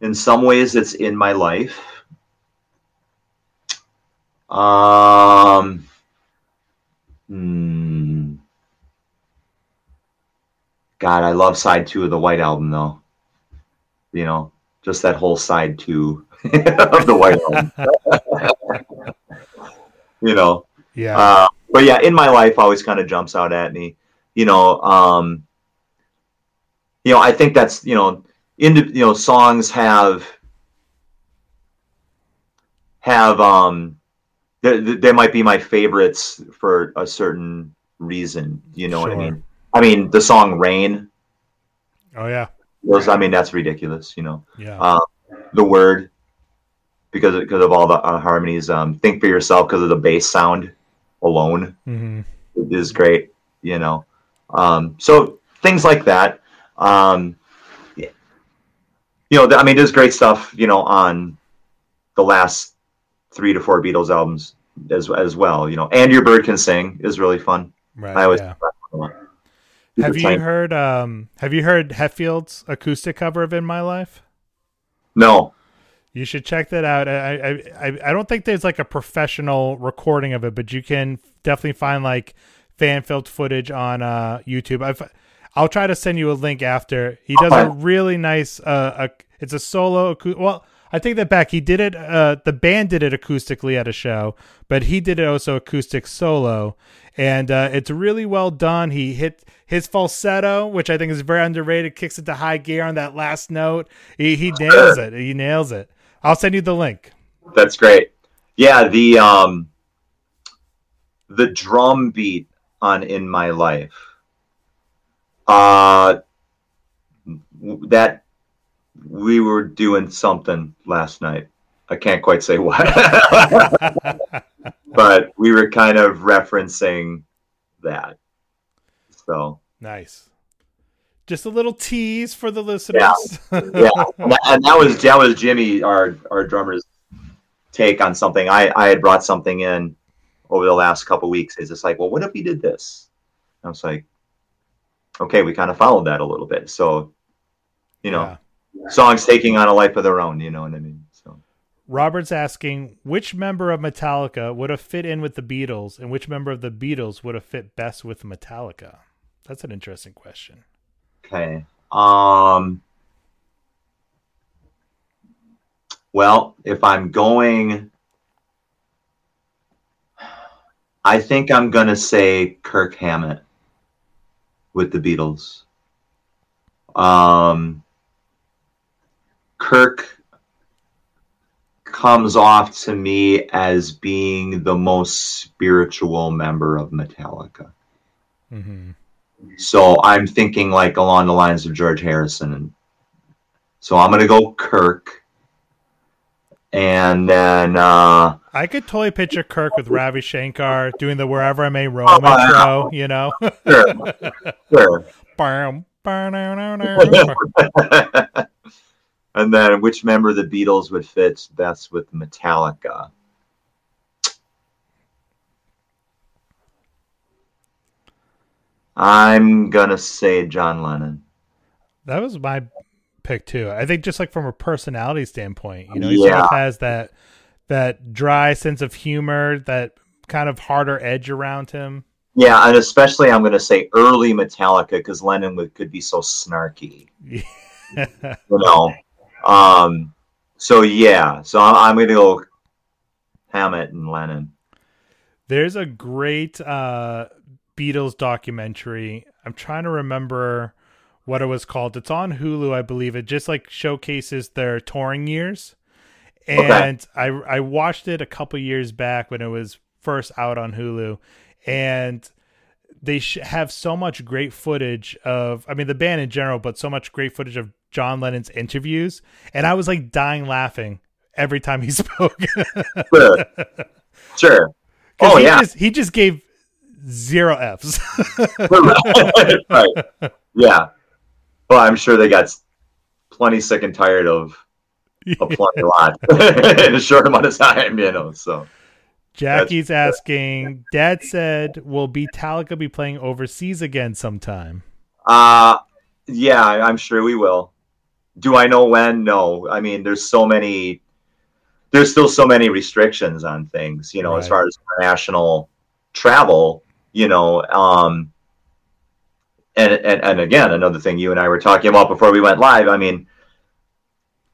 In some ways, it's in my life. Um. hmm. God, I love side two of the White Album, though. You know, just that whole side two of the White Album. you know, yeah uh, but yeah, in my life, always kind of jumps out at me. You know, um, you know, I think that's you know, in you know, songs have have um, they, they might be my favorites for a certain reason. You know what I mean? I mean, the song "Rain." oh yeah Was, I mean, that's ridiculous. You know, yeah uh, the word because because of all the uh, harmonies. Um, think for yourself because of the bass sound alone hmm is great, you know. Um, so things like that. Um, you know, I mean, there's great stuff, you know, on the last three to four Beatles albums as as well. You know, and your bird can sing is really fun. right I always yeah. Have you tight. heard um have you heard Hetfield's acoustic cover of in my life No, You should check that out. I, I I I don't think there's like a professional recording of it, but you can definitely find like fan filmed footage on uh, YouTube. I've, I'll try to send you a link after. He does a really nice. Uh, ac it's a solo. Acou- well, I take that back. He did it. Uh, the band did it acoustically at a show, but he did it also acoustic solo, and uh, it's really well done. He hit his falsetto, which I think is very underrated, kicks it to high gear on that last note. He he nails it. He nails it. I'll send you the link. that's great. Yeah, the um, the drum beat on "In My Life." Uh, that we were doing something last night. I can't quite say what, but we were kind of referencing that. So nice. Just a little tease for the listeners. yeah, and that, and that was that was Jimmy, our our drummer's take on something. I I had brought something in over the last couple weeks. Is It's like, well, what if we did this? I was like, okay, we kind of followed that a little bit. So, you know, Yeah. Songs taking on a life of their own. You know what I mean? So, Robert's asking which member of Metallica would have fit in with the Beatles, and which member of the Beatles would have fit best with Metallica. That's an interesting question. okay. Um. Well, if I'm going, I think I'm gonna say Kirk Hammett with the Beatles. Um, Kirk comes off to me as being the most spiritual member of Metallica. hmm So I'm thinking like along the lines of George Harrison. And so I'm gonna go Kirk. And then uh I could totally picture Kirk with Ravi Shankar doing the "Wherever I May Roam" yeah. intro. You know, sure, sure. And then which member of the Beatles would fit best with Metallica? I'm gonna say John Lennon. that was my pick too. I think just like from a personality standpoint, you know, he sort of has that that dry sense of humor, that kind of harder edge around him. Yeah, and especially I'm gonna say early Metallica because Lennon would, could be so snarky. you know. Um, so yeah, so I'm, I'm gonna go Hammett and Lennon. There's a great uh, Beatles documentary. I'm trying to remember what it was called. It's on Hulu, I believe. It just like showcases their touring years. And okay. I I watched it a couple years back when it was first out on Hulu, and they sh- have so much great footage of I mean the band in general, but so much great footage of John Lennon's interviews, and I was like dying laughing every time he spoke. sure. Sure. Oh he yeah. Just, he just gave zero Fs. right. Yeah. Well, I'm sure they got plenty sick and tired of a plenty lot in a short amount of time, you know. So Jackie's That's, asking, Dad said, will Beatallica be playing overseas again sometime? Uh yeah, I'm sure we will. Do I know when? No. I mean, there's so many there's still so many restrictions on things, you know, right. as far as international travel, you know, um and, and and again, another thing you and I were talking about before we went live, I mean,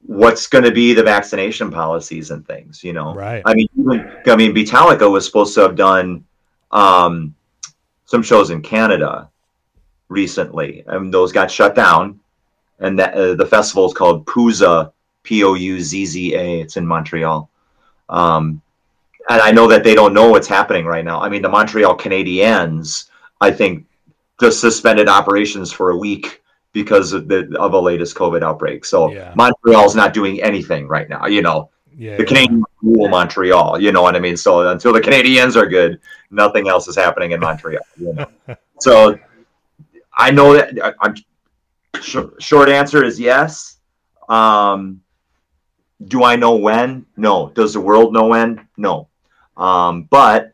what's going to be the vaccination policies and things, you know? Right. I mean, even, I mean, Beatallica was supposed to have done um, some shows in Canada recently, and those got shut down. And that, uh, the festival is called Pouzza, P O U Z Z A. It's in Montreal. Um, and I know that they don't know what's happening right now. I mean, the Montreal Canadiens, I think, just suspended operations for a week because of the of a latest COVID outbreak. So yeah. Montreal's not doing anything right now. You know, yeah, the yeah. Canadians rule Montreal. You know what I mean? So until the Canadiens are good, nothing else is happening in Montreal. You know? so I know that I'm. Short answer is yes. Um, do I know when? No. Does the world know when? No. Um, but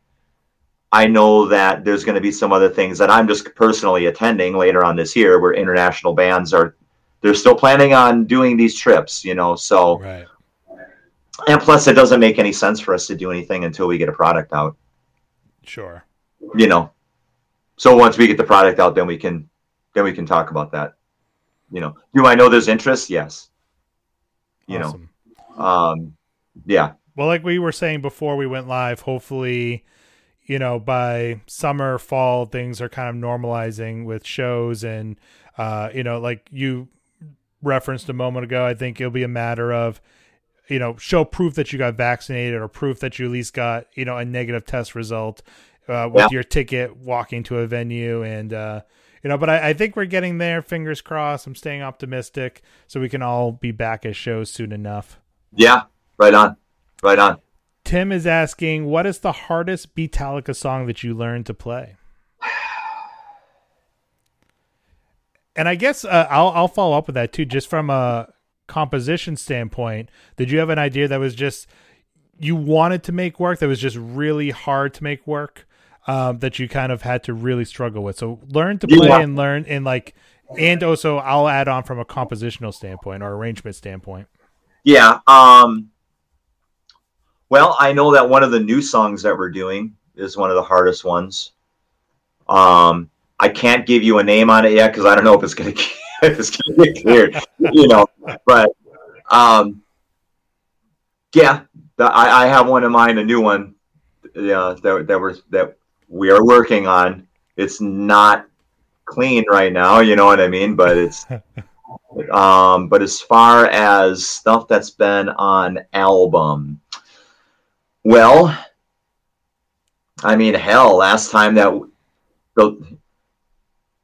I know that there's going to be some other things that I'm just personally attending later on this year where international bands are they're still planning on doing these trips, you know. So right. and plus it doesn't make any sense for us to do anything until we get a product out. Sure. You know. So once we get the product out then we can then we can talk about that. You know. Do I know there's interest? Yes. You awesome. know. Um yeah. Well, like we were saying before we went live, hopefully you know, by summer, fall, things are kind of normalizing with shows and, uh, you know, like you referenced a moment ago, I think it'll be a matter of, you know, show proof that you got vaccinated or proof that you at least got, you know, a negative test result uh, with yeah. your ticket walking to a venue. And, uh, you know, but I, I think we're getting there. Fingers crossed. I'm staying optimistic so we can all be back at shows soon enough. Yeah, right on. Right on. Tim is asking, what is the hardest Beatallica song that you learned to play? And I guess uh, I'll I'll follow up with that too, just from a composition standpoint. Did you have an idea that was just you wanted to make work that was just really hard to make work um, that you kind of had to really struggle with? So learn to play yeah. and learn and like, and also I'll add on from a compositional standpoint or arrangement standpoint. Yeah. Um, well, I know that one of the new songs that we're doing is one of the hardest ones. Um, I can't give you a name on it yet because I don't know if it's gonna if it's gonna get cleared, you know. But um, yeah, the, I, I have one in mind, a new one. Yeah, that that we're that we are working on. It's not clean right now, you know what I mean, but it's. um, but as far as stuff that's been on album, well, I mean, hell, last time that the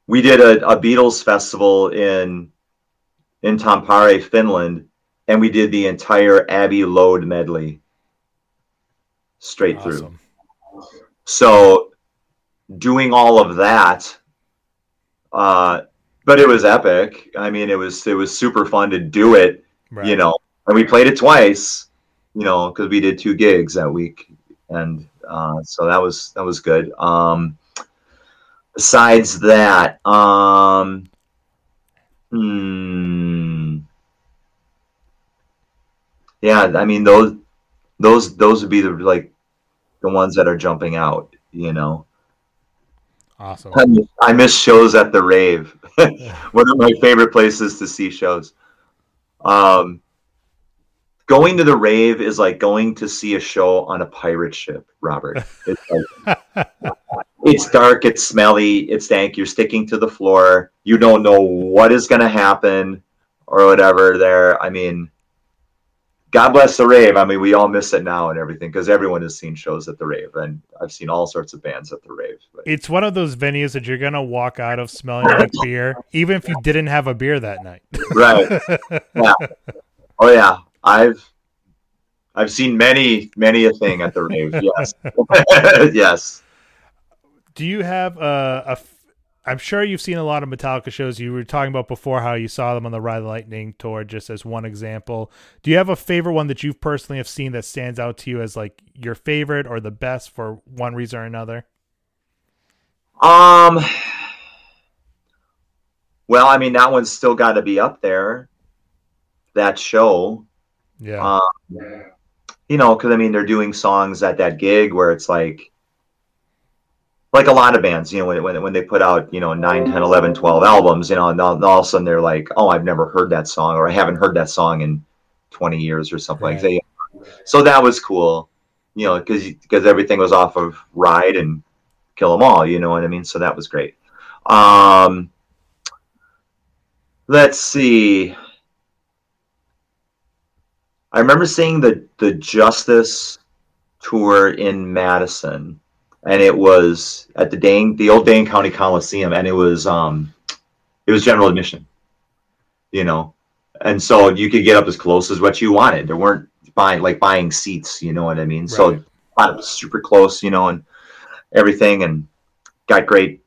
we did a, a Beatles festival in in Tampere, Finland, and we did the entire Abbey Road medley straight awesome. through. So doing all of that, uh, but it was epic. I mean, it was it was super fun to do it, right. you know. And we played it twice you know, because we did two gigs that week, and uh, so that was that was good. Um, besides that, um, hmm, yeah, I mean those those those would be the like the ones that are jumping out, you know. Awesome. I miss, I miss shows at the rave. One of my favorite places to see shows. Um, going to the rave is like going to see a show on a pirate ship, Robert. It's, like, it's dark, it's smelly, it's dank. You're sticking to the floor. You don't know what is going to happen or whatever. There, I mean, God bless the rave. I mean, we all miss it now and everything because everyone has seen shows at the rave, and I've seen all sorts of bands at the rave. But. It's one of those venues that you're gonna walk out of smelling like beer, even if you didn't have a beer that night. right. Yeah. Oh yeah. I've I've seen many many a thing at the rave. Yes. yes. Do you have a, a I'm sure you've seen a lot of Metallica shows. You were talking about before how you saw them on the Ride the Lightning tour, just as one example. Do you have a favorite one that you've personally have seen that stands out to you as like your favorite or the best for one reason or another? Um. Well, I mean that one's still got to be up there. That show, Yeah. um, you know, because I mean they're doing songs at that gig where it's like, like a lot of bands, you know, when when, when they put out you know 9, 10, 11, 12 albums, you know, and all, and all of a sudden they're like, oh, I've never heard that song, or I haven't heard that song in twenty years or something like that. So that was cool, you know, because because everything was off of Ride and Kill 'Em All, you know what I mean. So that was great. Um, let's see. I remember seeing the the Justice tour in Madison, and it was at the Dane, the old Dane County Coliseum, and it was um, it was general admission, you know, and so you could get up as close as what you wanted. There weren't buying like buying seats, you know what I mean? So Right. it was super close, you know, and everything, and got great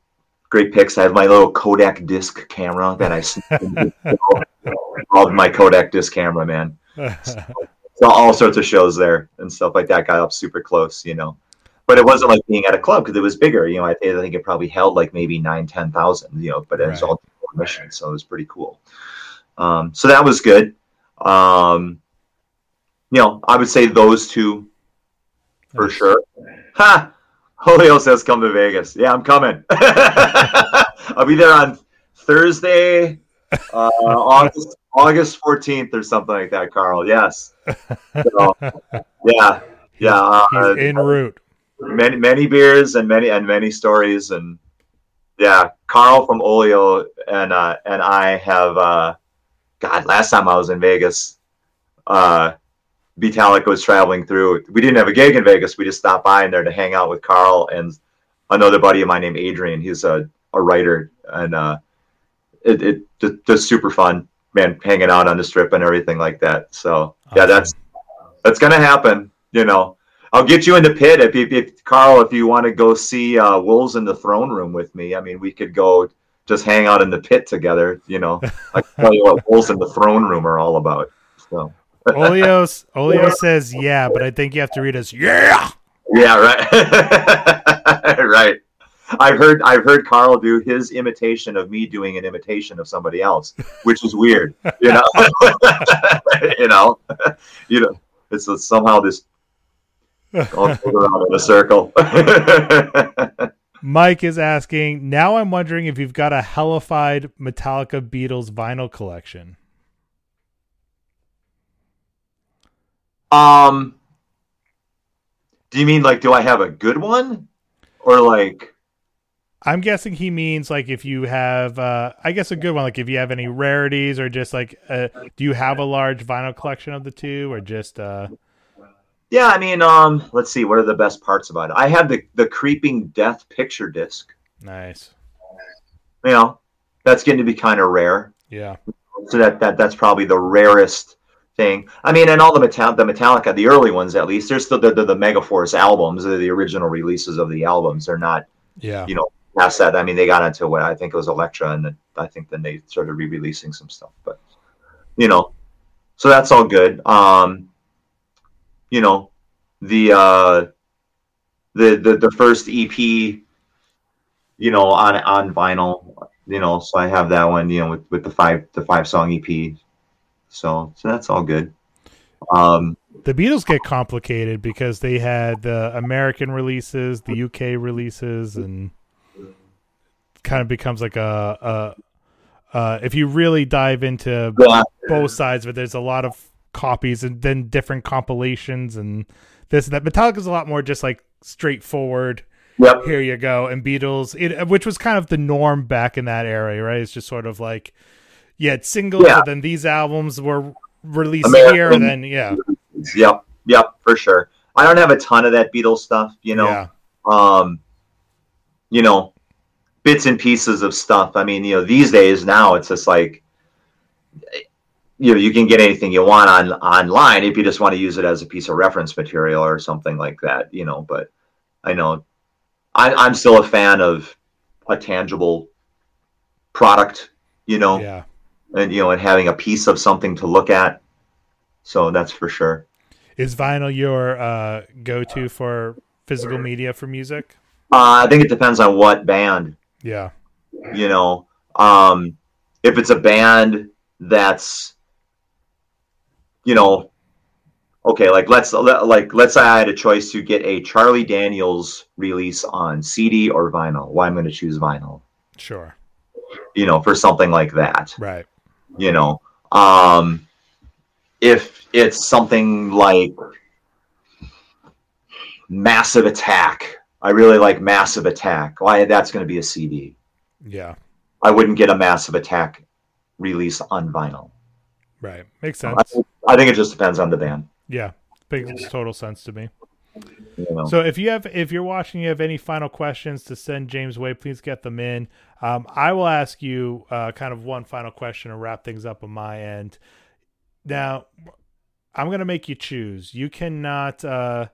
great pics. I have my little Kodak disc camera that I love my Kodak disc camera, man. So all sorts of shows there and stuff like that got up super close, you know. But it wasn't like being at a club because it was bigger. You know, I, I think it probably held like maybe nine, ten thousand. You know, but it was Right. all admission, so it was pretty cool. Um, so that was good. Um, you know, I would say those two for Nice. sure. Ha! Julio says come to Vegas. Yeah, I'm coming. I'll be there on Thursday, uh, August August 14th or something like that, Carl. Yes. So, yeah. Yeah. Uh, He's en route. Many many beers and many and many stories and yeah, Carl from Oglio and uh, and I have uh, God. Last time I was in Vegas, uh, Beatallica was traveling through. We didn't have a gig in Vegas. We just stopped by in there to hang out with Carl and another buddy of mine named Adrian. He's a, a writer and uh, it, it just, just super fun, man. Hanging out on the strip and everything like that. So yeah, that's that's gonna happen. You know, I'll get you in the pit if, if, if Carl, if you want to go see uh, Wolves in the Throne Room with me. I mean, we could go just hang out in the pit together. You know, I can tell you what Wolves in the Throne Room are all about. So Oglios Oglio says yeah, but I think you have to read us, yeah. yeah, right, right. I've heard I've heard Carl do his imitation of me doing an imitation of somebody else, which is weird. You know, you know, you know. It's it's somehow this all around in a circle. Mike is asking, now I'm wondering if you've got a hellified Metallica Beatles vinyl collection. Um, do you mean like, do I have a good one, or like, I'm guessing he means like if you have, uh, I guess a good one, like if you have any rarities or just like, uh, do you have a large vinyl collection of the two or just, uh, yeah? I mean, um, let's see, what are the best parts about it? I have the the Creeping Death picture disc. nice. You know, that's getting to be kind of rare. Yeah. So that that that's probably the rarest thing. I mean, and all the Metal the Metallica, the early ones at least, they're still the the, the Megaforce albums, they're the original releases of the albums. They're not Yeah. you know past that. I mean, they got into what I think it was Elektra, and then I think then they started re-releasing some stuff. But you know, so that's all good. Um, you know, the uh, the the the first EP, you know, on on vinyl, you know, so I have that one, you know, with with the five the five song EP. So so that's all good. Um, The Beatles get complicated because they had the American releases, the UK releases, and kind of becomes like a, a uh, if you really dive into both sides but there's a lot of copies and then different compilations and this and that. Metallica's a lot more just like straightforward. Yep. Here you go, and Beatles, it, which was kind of the norm back in that era, right? It's just sort of like, yeah, it's singles, Yeah. and then these albums were released American- here, and then yeah, Yep. Yep. For sure. I don't have a ton of that Beatles stuff, you know. yeah, um, you know, bits and pieces of stuff. I mean, you know, these days now it's just like, you know, you can get anything you want on online if you just want to use it as a piece of reference material or something like that, you know. But I know I, I'm still a fan of a tangible product, you know, yeah. and you know, and having a piece of something to look at. So that's for sure. Is vinyl your uh, go-to for physical media for music? Uh, I think it depends on what band. Yeah, you know um if it's a band that's you know okay like let's like let's say i had a choice to get a charlie daniels release on cd or vinyl. Why i'm going to choose vinyl. Sure, you know for something like that. Right, you know um if it's something like massive attack. I really like massive attack. Why that's going to be a cd yeah, I wouldn't get a massive attack release on vinyl. right. Makes sense. I I think it just depends on the band. Yeah, makes total sense to me. You know? So if you have if you're watching, you have any final questions to send James way, please get them in. Um, I will ask you uh, kind of one final question to wrap things up on my end. Now, I'm gonna make you choose. You cannot. Uh,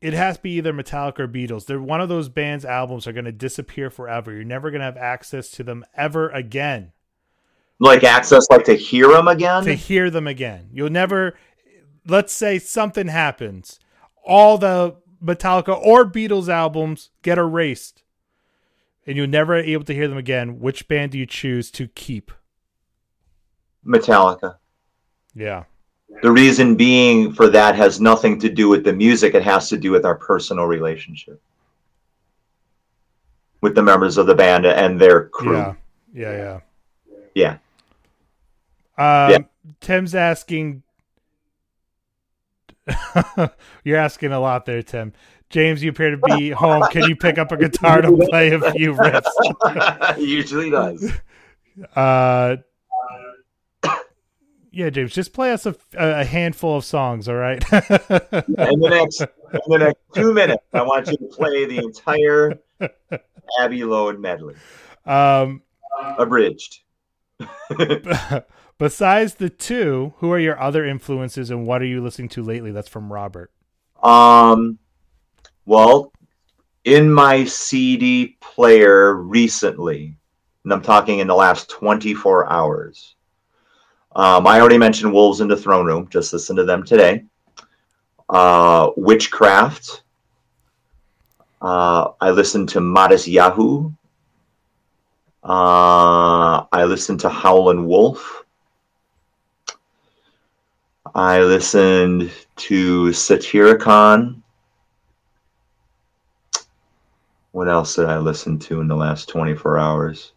it has to be either Metallica or Beatles. They're one of those bands' albums are going to disappear forever. You're never going to have access to them ever again. Like access, like to hear them again. to hear them again. You'll never let's say something happens. All the Metallica or Beatles albums get erased. And you'll never be able to hear them again. Which band do you choose to keep? Metallica. Yeah. The reason being for that has nothing to do with the music. It has to do with our personal relationship with the members of the band and their crew. Yeah. Yeah, Yeah. yeah. Um Yeah. Tim's asking You're asking a lot there, Tim. James, you appear to be home. Can you pick up a guitar to play a few riffs? Usually does. Uh, yeah, James, just play us a, a handful of songs, all right? In the next in the next two minutes, I want you to play the entire Abbey Road medley, um, abridged. Besides the two, who are your other influences, and what are you listening to lately? That's from Robert. Um, well, in my CD player recently, and I'm talking in the last 24 hours. Um, I already mentioned Wolves in the Throne Room. Just listen to them today. Uh, Witchcraft. Uh, I listened to Modest Yahoo. Uh, I listened to Howlin' Wolf. I listened to Satyricon. What else did I listen to in the last 24 hours?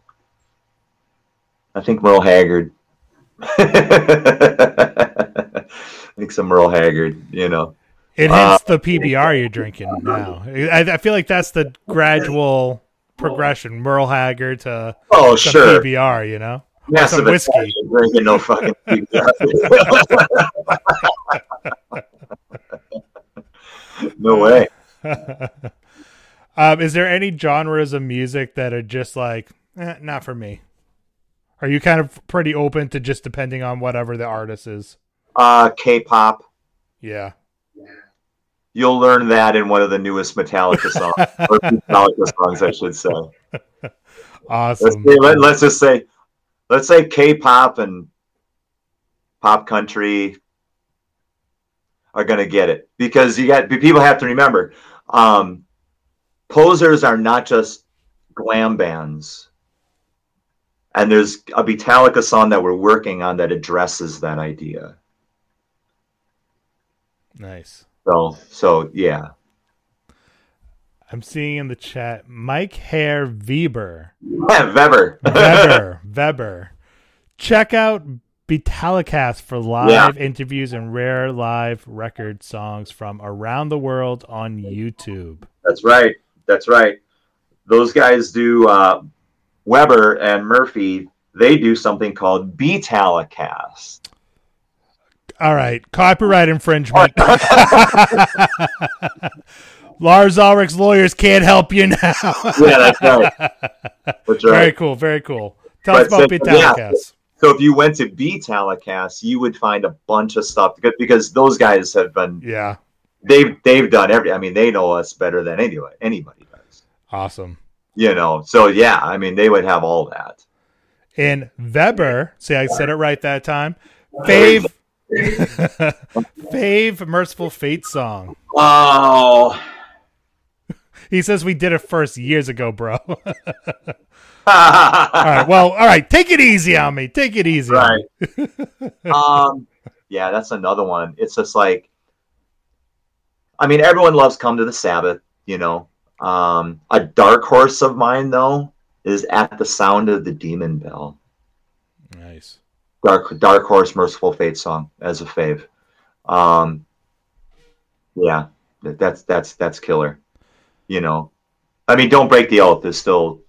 I think Merle Haggard. I think some Merle Haggard, you know. And Uh, hence the PBR you're drinking now. I, I feel like that's the gradual progression. Merle Haggard to, Oh, to sure. PBR, you know? Some whiskey. Drinking no fucking No way. um, is there any genres of music that are just like, eh, not for me? Are you kind of pretty open to just depending on whatever the artist is? Uh, K-pop. Yeah. You'll learn that in one of the newest Metallica songs, or Metallica songs, I should say. Let's, Awesome. say, let, us just say, let's say K-pop and pop country are going to get it because you got people have to remember, um, posers are not just glam bands, and there's a Metallica song that we're working on that addresses that idea. Nice. So, so yeah. I'm seeing in the chat Mike Hare Weber. Yeah, Weber. Weber. Weber. Check out Beatalicast for live interviews and rare live record songs from around the world on YouTube. That's right. That's right. Those guys do uh, Weber and Murphy. They do something called Beatalicast. All right, copyright infringement. Lars Ulrich's lawyers can't help you now. Yeah, that's right. That's Very cool. Very cool. Tell But us about so- Beatalicast. So if you went to Beatalicast, you would find a bunch of stuff because, because those guys have been Yeah, they've they've done every. I mean, they know us better than anybody anybody does. awesome. You know. So yeah, I mean, they would have all that. And Weber, see, I said it right that time. Fave, Fave, Mercyful Fate song. Oh. He says we did it first years ago, bro. all right. right, well, all right, take it easy on me. Take it easy. me. um. Yeah, that's another one. It's just like, I mean, everyone loves "Come to the Sabbath." You know, um, a dark horse of mine though is "At the Sound of the Demon Bell." Nice. Dark Dark Horse Mercyful Fate song as a fave. Um, yeah, that's that's that's killer. You know, I mean, Don't Break the Oath is still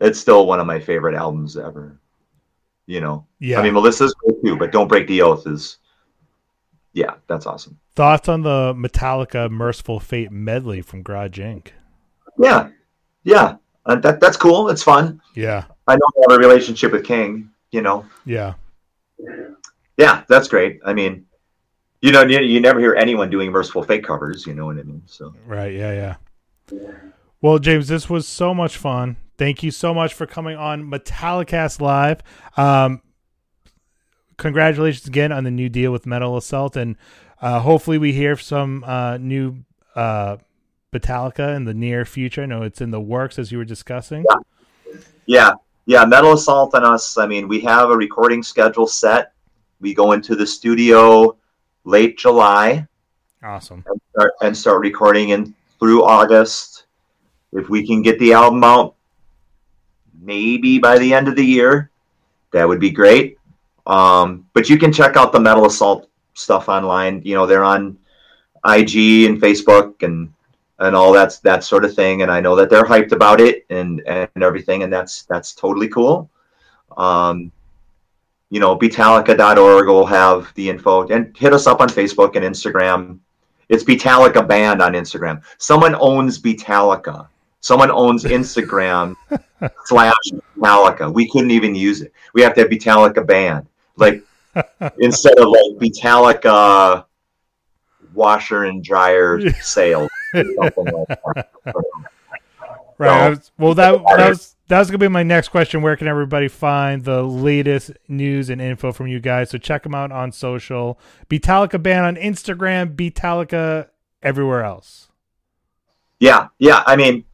it's still one of my favorite albums ever. You know, Yeah. I mean, Melissa's great too, but Don't Break the Oath is yeah, that's awesome. Thoughts on the Metallica Mercyful Fate medley from Garage Inc. Yeah, yeah, uh, that that's cool. It's fun. Yeah, I know I have a relationship with King. You know, yeah, yeah, that's great. I mean, you know, you, you never hear anyone doing Mercyful Fate covers. You know what I mean? So. right. Yeah, yeah. Well, James, this was so much fun. Thank you so much for coming on Metallicast Live. Um, congratulations again on the new deal with Metal Assault, and uh, hopefully we hear some uh, new uh, Metallica in the near future. I know it's in the works as you were discussing. Yeah, yeah. Metal Assault and us. I mean, we have a recording schedule set. We go into the studio late July Awesome. and start, and start recording in through August. If we can get the album out, maybe by the end of the year, that would be great. Um, but you can check out the Metal Assault stuff online. You know, they're on IG and Facebook and and all that's that sort of thing. And I know that they're hyped about it and and everything, and that's that's totally cool. Um, you know, Beatallica.org will have the info and hit us up on Facebook and Instagram. It's Beatallica Band on Instagram. Someone owns Beatallica. Someone owns Instagram slash Beatallica. We couldn't even use it. We have to have Beatallica Band. Like instead of like Beatallica washer and dryer sale. Like. Right. No. was- well, that that was that was gonna be my next question. Where can everybody find the latest news and info from you guys? So check them out on social. Beatallica Band on Instagram. Beatallica everywhere else. Yeah, yeah. I mean,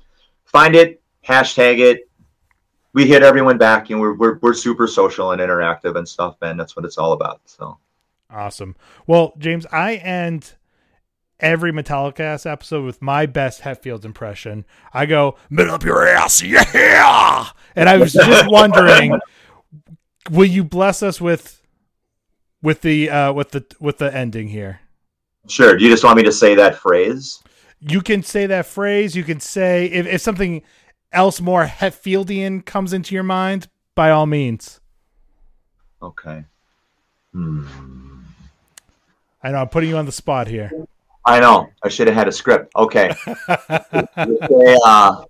find it, hashtag it. We hit everyone back, and we're we're we're super social and interactive and stuff, man. That's what it's all about. So Awesome. Well, James, I end every Metallicast episode with my best Hetfield impression. I go, "Metal up your ass, yeah!" And I was just wondering, will you bless us with with the uh, with the with the ending here? sure. Do you just want me to say that phrase? You can say that phrase. You can say if, if something else more Hetfieldian comes into your mind, by all means. Okay. Hmm. I know I'm putting you on the spot here. I know. I should have had a script. Okay. Say, uh,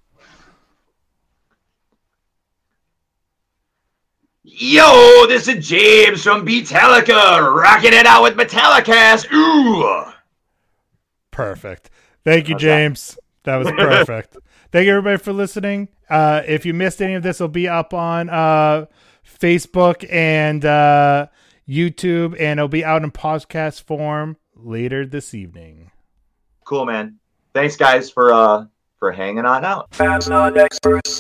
Yo, this is James from Beatallica, rocking it out with Metallicast. Ooh. Perfect. Thank you, How's that? James. That, was perfect. Thank you, everybody, for listening. Uh, if you missed any of this, it'll be up on uh, Facebook and uh, YouTube, and it'll be out in podcast form later this evening. Cool, man. Thanks, guys, for uh for hanging on out. Experts.